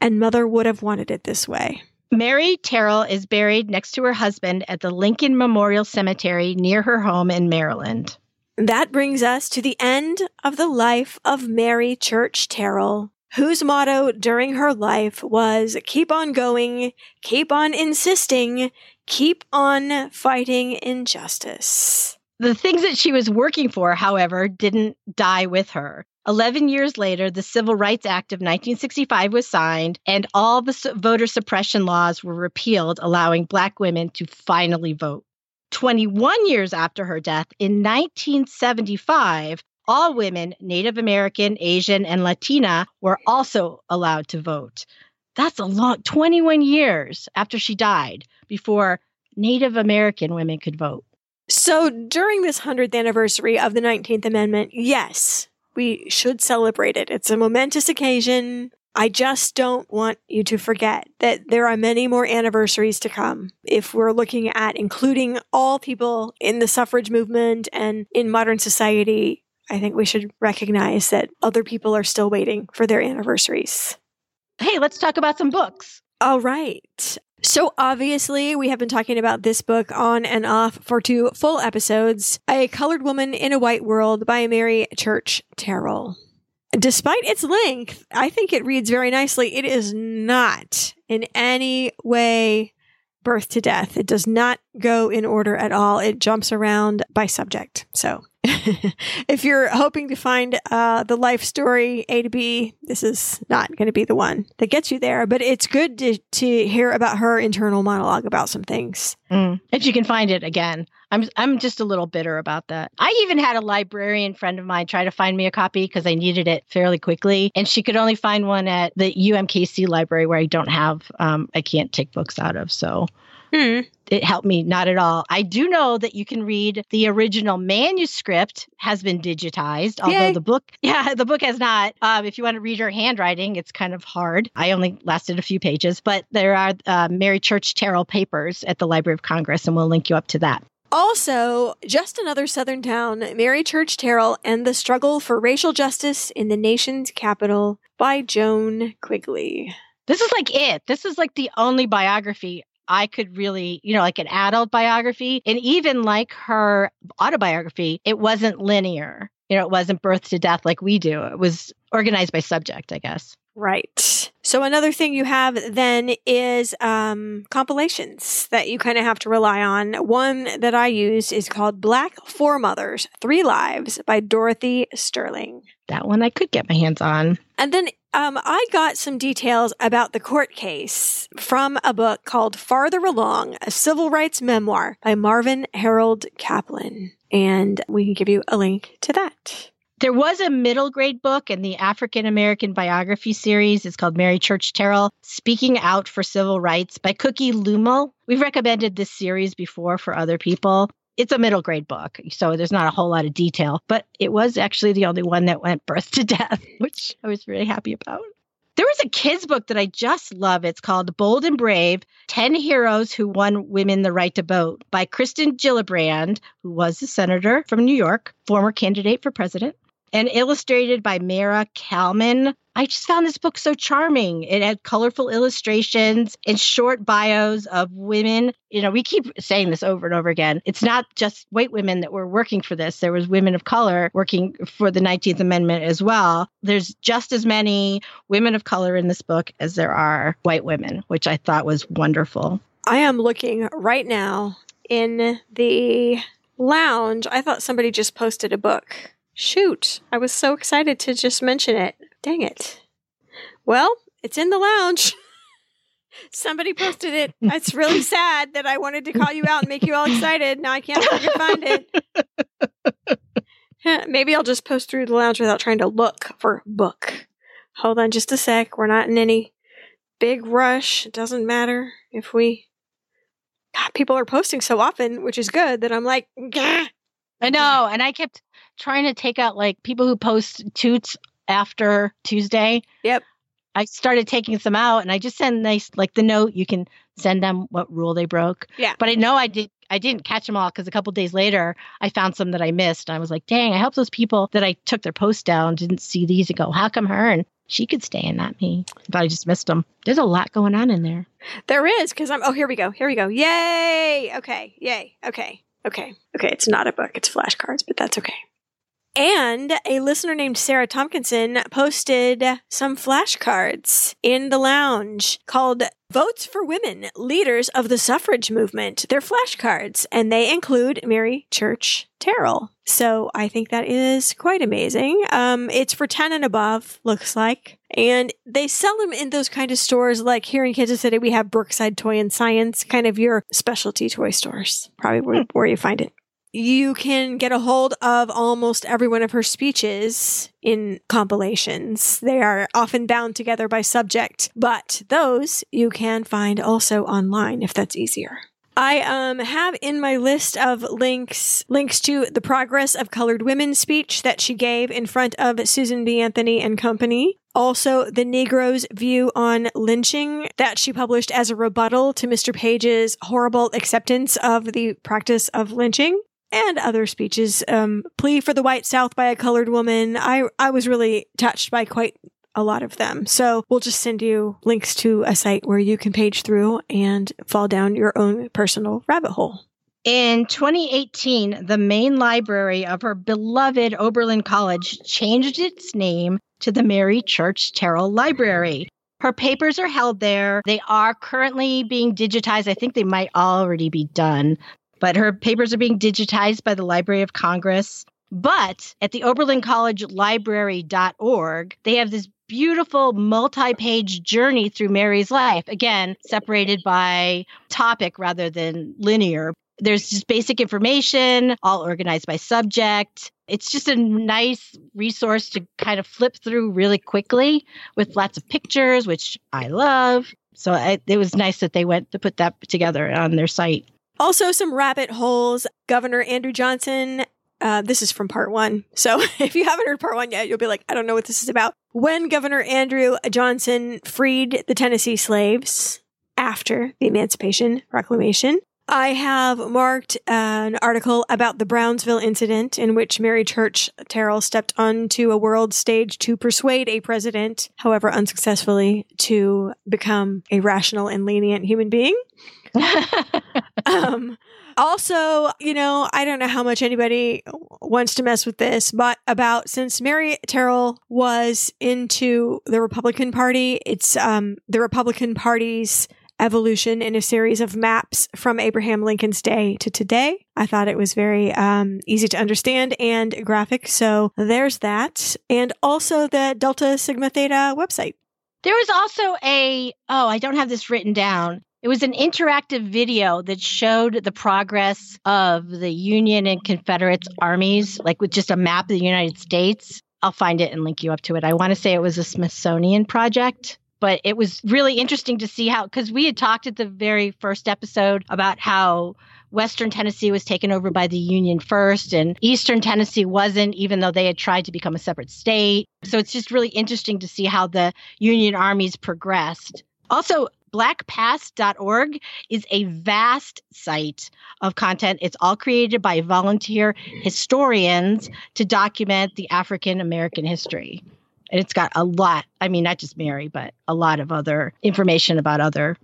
And Mother would have wanted it this way. Mary Terrell is buried next to her husband at the Lincoln Memorial Cemetery near her home in Maryland. That brings us to the end of the life of Mary Church Terrell, whose motto during her life was keep on going, keep on insisting, keep on fighting injustice. The things that she was working for, however, didn't die with her. 11 years later, the Civil Rights Act of 1965 was signed, and all the voter suppression laws were repealed, allowing Black women to finally vote. 21 years after her death, in 1975, all women, Native American, Asian, and Latina, were also allowed to vote. That's a long 21 years after she died before Native American women could vote. So during this 100th anniversary of the 19th Amendment, yes, we should celebrate it. It's a momentous occasion. I just don't want you to forget that there are many more anniversaries to come. If we're looking at including all people in the suffrage movement and in modern society, I think we should recognize that other people are still waiting for their anniversaries. Hey, let's talk about some books. All right. So obviously, we have been talking about this book on and off for two full episodes A Colored Woman in a White World by Mary Church Terrell. Despite its length, I think it reads very nicely. It is not in any way birth to death. It does not go in order at all. It jumps around by subject. So if you're hoping to find uh, the life story A to B, this is not going to be the one that gets you there. But it's good to, to hear about her internal monologue about some things. Mm. If you can find it again. I'm I'm just a little bitter about that. I even had a librarian friend of mine try to find me a copy because I needed it fairly quickly, and she could only find one at the UMKC library where I don't have um, I can't take books out of. So Hmm. It helped me not at all. I do know that you can read the original manuscript has been digitized, although Yay. the book, yeah, the book has not. Um, if you want to read her handwriting, it's kind of hard. I only lasted a few pages, but there are uh, Mary Church Terrell papers at the Library of Congress, and we'll link you up to that. Also, just another Southern town, Mary Church Terrell and the Struggle for Racial Justice in the Nation's Capital by Joan Quigley. This is like it. This is like the only biography I could really, you know, like an adult biography. And even like her autobiography, it wasn't linear. You know, it wasn't birth to death like we do. It was organized by subject, I guess. Right. So another thing you have then is um, compilations that you kind of have to rely on. One that I use is called Black Foremothers: Three Lives by Dorothy Sterling. That one I could get my hands on. And then um, I got some details about the court case from a book called Farther Along, a civil rights memoir by Marvin Harold Caplan. And we can give you a link to that. There was a middle grade book in the African American biography series. It's called Mary Church Terrell Speaking Out for Civil Rights by Cookie Lommel. We've recommended this series before for other people. It's a middle grade book, so there's not a whole lot of detail, but it was actually the only one that went birth to death, which I was really happy about. There was a kids book that I just love. It's called Bold and Brave 10 Heroes Who Won Women the Right to Vote by Kirsten Gillibrand, who was a senator from New York, former candidate for president and illustrated by Maira Kalman. I just found this book so charming. It had colorful illustrations and short bios of women. You know, we keep saying this over and over again. It's not just white women that were working for this. There was women of color working for the 19th Amendment as well. There's just as many women of color in this book as there are white women, which I thought was wonderful. I am looking right now in the lounge. I thought somebody just posted a book. Shoot, I was so excited to just mention it. Dang it. Well, it's in the lounge. Somebody posted it. It's really sad that I wanted to call you out and make you all excited. Now I can't find it. Maybe I'll just post through the lounge without trying to look for book. Hold on just a sec. We're not in any big rush. It doesn't matter if we. God, people are posting so often, which is good that I'm like, "Gah." I know. And I kept trying to take out like people who post toots after Tuesday. Yep. I started taking some out and I just send nice like the note you can send them what rule they broke. Yeah. But I know I did I didn't catch them all because a couple days later I found some that I missed. And I was like, dang, I hope those people that I took their post down didn't see these and go, how come her and she could stay and not me? But I just missed them. There's a lot going on in there. There is, because I'm. Oh, here we go. Here we go. Yay! Okay. Yay. Okay. Okay. Okay. It's not a book, it's flashcards, but that's okay. And a listener named Sarah Tompkinson posted some flashcards in the lounge called Votes for Women, Leaders of the Suffrage Movement. They're flashcards, and they include Mary Church Terrell. So I think that is quite amazing. Um, it's for 10 and above, looks like. And they sell them in those kind of stores like here in Kansas City, we have Brookside Toy and Science, kind of your specialty toy stores, probably where, where you find it you can get a hold of almost every one of her speeches in compilations. They are often bound together by subject, but those you can find also online if that's easier. I um, have in my list of links links to the progress of colored women speech that she gave in front of Susan B. Anthony and Company. Also, the Negro's view on lynching that she published as a rebuttal to Mr. Page's horrible acceptance of the practice of lynching and other speeches. Um, plea for the white South by a colored woman. I I was really touched by quite a lot of them. So we'll just send you links to a site where you can page through and fall down your own personal rabbit hole. In 2018, the main library of her beloved Oberlin College changed its name to the Mary Church Terrell Library. Her papers are held there. They are currently being digitized. I think they might already be done, but her papers are being digitized by the Library of Congress. But at the Oberlin College Library.org, they have this beautiful multi page journey through Mary's life, again, separated by topic rather than linear. There's just basic information, all organized by subject. It's just a nice resource to kind of flip through really quickly with lots of pictures, which I love. So I, it was nice that they went to put that together on their site. Also, some rabbit holes. Governor Andrew Johnson. Uh, this is from part one. So if you haven't heard part one yet, you'll be like, I don't know what this is about. When Governor Andrew Johnson freed the Tennessee slaves after the Emancipation Proclamation, I have marked an article about the Brownsville incident in which Mary Church Terrell stepped onto a world stage to persuade a president, however unsuccessfully, to become a rational and lenient human being. um, also, you know, I don't know how much anybody wants to mess with this, but about since Mary Terrell was into the Republican Party, it's um, the Republican Party's evolution in a series of maps from Abraham Lincoln's day to today. I thought it was very um, easy to understand and graphic. So there's that. And also the Delta Sigma Theta website. There was also a, oh, I don't have this written down. It was an interactive video that showed the progress of the Union and Confederate armies, like with just a map of the United States. I'll find it and link you up to it. I want to say it was a Smithsonian project but it was really interesting to see how because we had talked at the very first episode about how Western Tennessee was taken over by the Union first, and Eastern Tennessee wasn't, even though they had tried to become a separate state. So it's just really interesting to see how the Union armies progressed. Also, blackpast.org is a vast site of content. It's all created by volunteer historians to document the African American history. And it's got a lot, I mean, not just Mary, but a lot of other information about other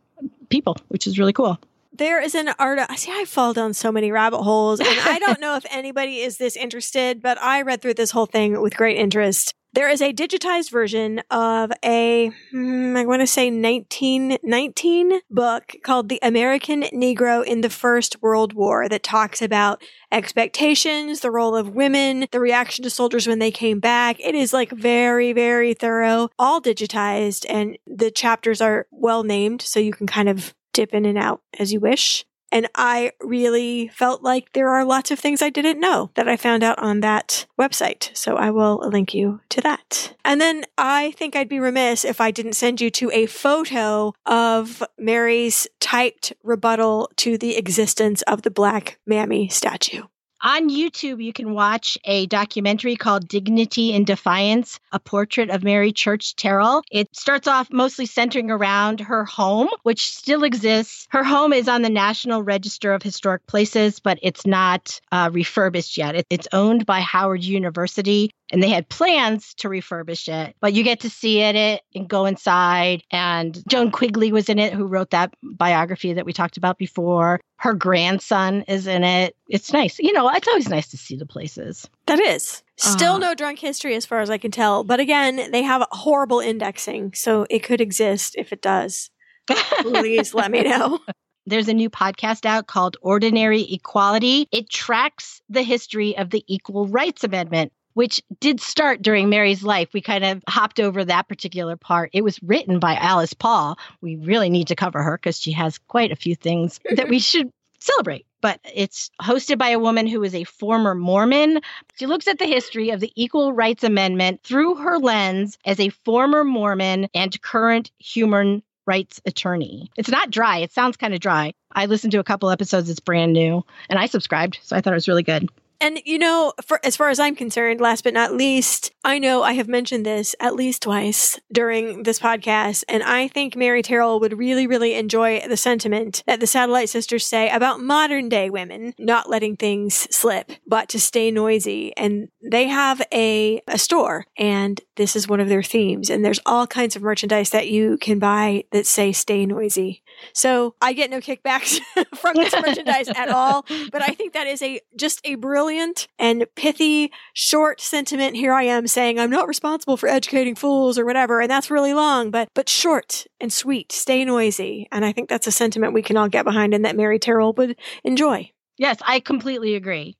people, which is really cool. There is an article. See, I fall down so many rabbit holes, and I don't know if anybody is this interested, but I read through this whole thing with great interest. There is a digitized version of a, hmm, I want to say 1919 book called The American Negro in the First World War that talks about expectations, the role of women, the reaction to soldiers when they came back. It is like very, very thorough, all digitized, and the chapters are well named, so you can kind of dip in and out as you wish. And I really felt like there are lots of things I didn't know that I found out on that website. So I will link you to that. And then I think I'd be remiss if I didn't send you to a photo of Mary's typed rebuttal to the existence of the Black Mammy statue. On YouTube, you can watch a documentary called Dignity in Defiance, a portrait of Mary Church Terrell. It starts off mostly centering around her home, which still exists. Her home is on the National Register of Historic Places, but it's not uh, refurbished yet. It, it's owned by Howard University and they had plans to refurbish it, but you get to see it and go inside. And Joan Quigley was in it, who wrote that biography that we talked about before. Her grandson is in it. It's nice. You know, it's always nice to see the places. That is. Still uh, no drunk history as far as I can tell. But again, they have horrible indexing, so it could exist if it does. Please let me know. There's a new podcast out called Ordinary Equality. It tracks the history of the Equal Rights Amendment, which did start during Mary's life. We kind of hopped over that particular part. It was written by Alice Paul. We really need to cover her because she has quite a few things that we should celebrate. But it's hosted by a woman who is a former Mormon. She looks at the history of the Equal Rights Amendment through her lens as a former Mormon and current human rights attorney. It's not dry. It sounds kind of dry. I listened to a couple episodes. It's brand new and I subscribed. So I thought it was really good. And you know, for as far as I'm concerned, last but not least, I know I have mentioned this at least twice during this podcast, and I think Mary Terrell would really, really enjoy the sentiment that the Satellite Sisters say about modern day women not letting things slip, but to stay noisy. And they have a, a store, and this is one of their themes. And there's all kinds of merchandise that you can buy that say stay noisy. So I get no kickbacks from this merchandise at all, but I think that is a just a brilliant and pithy short sentiment. Here I am saying I'm not responsible for educating fools or whatever, and that's really long, but but short and sweet. Stay noisy, and I think that's a sentiment we can all get behind and that Mary Terrell would enjoy. Yes, I completely agree.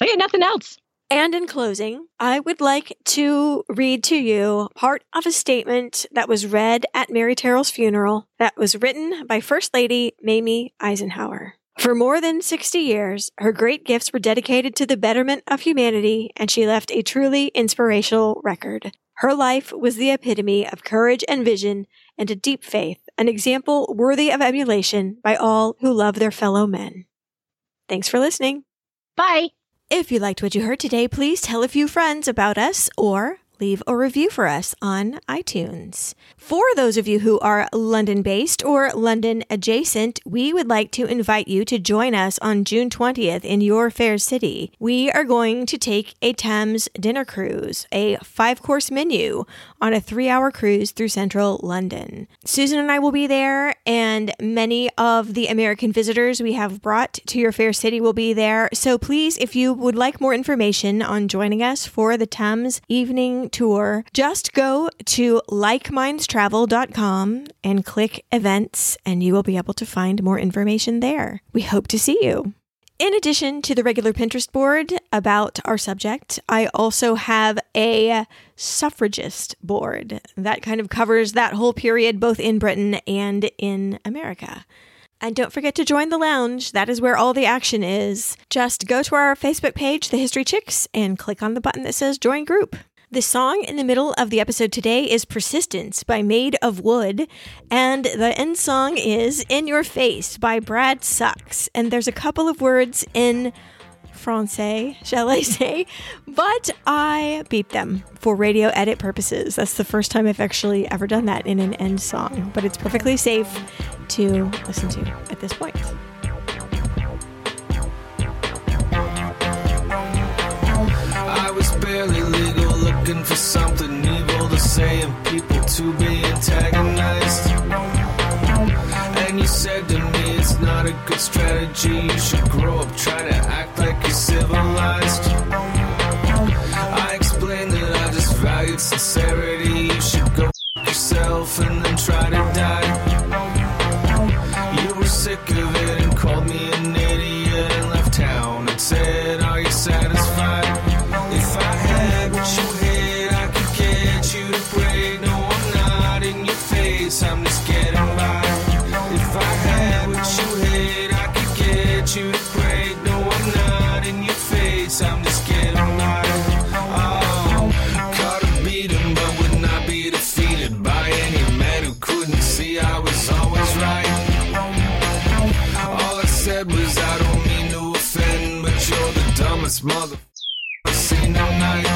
Got nothing else. And in closing, I would like to read to you part of a statement that was read at Mary Terrell's funeral that was written by First Lady Mamie Eisenhower. For more than 60 years, her great gifts were dedicated to the betterment of humanity, and she left a truly inspirational record. Her life was the epitome of courage and vision and a deep faith, an example worthy of emulation by all who love their fellow men. Thanks for listening. Bye. If you liked what you heard today, please tell a few friends about us or leave a review for us on iTunes. For those of you who are London based or London adjacent, we would like to invite you to join us on June 20th in your fair city. We are going to take a Thames dinner cruise, a five course menu on a three hour cruise through central London. Susan and I will be there, and many of the American visitors we have brought to your fair city will be there. So please, if you would like more information on joining us for the Thames evening tour, just go to likemindstravel.com and click events, and you will be able to find more information there. We hope to see you. In addition to the regular Pinterest board about our subject, I also have a suffragist board that kind of covers that whole period both in Britain and in America. And don't forget to join the lounge. That is where all the action is. Just go to our Facebook page, The History Chicks, and click on the button that says Join Group. The song in the middle of the episode today is Persistence by Made of Wood, and the end song is In Your Face by Brad Sucks. And there's a couple of words in Francais, shall I say, but I beat them for radio edit purposes. That's the first time I've actually ever done that in an end song, but it's perfectly safe to listen to at this point. I was barely legal, looking for something evil to say and people to be antagonized. And you said to me, it's not a good strategy. You should grow up, try to act like you're civilized. I explained that I just valued sincerity. You should go yourself and then try to die. You were sick of it this mother sitting all night.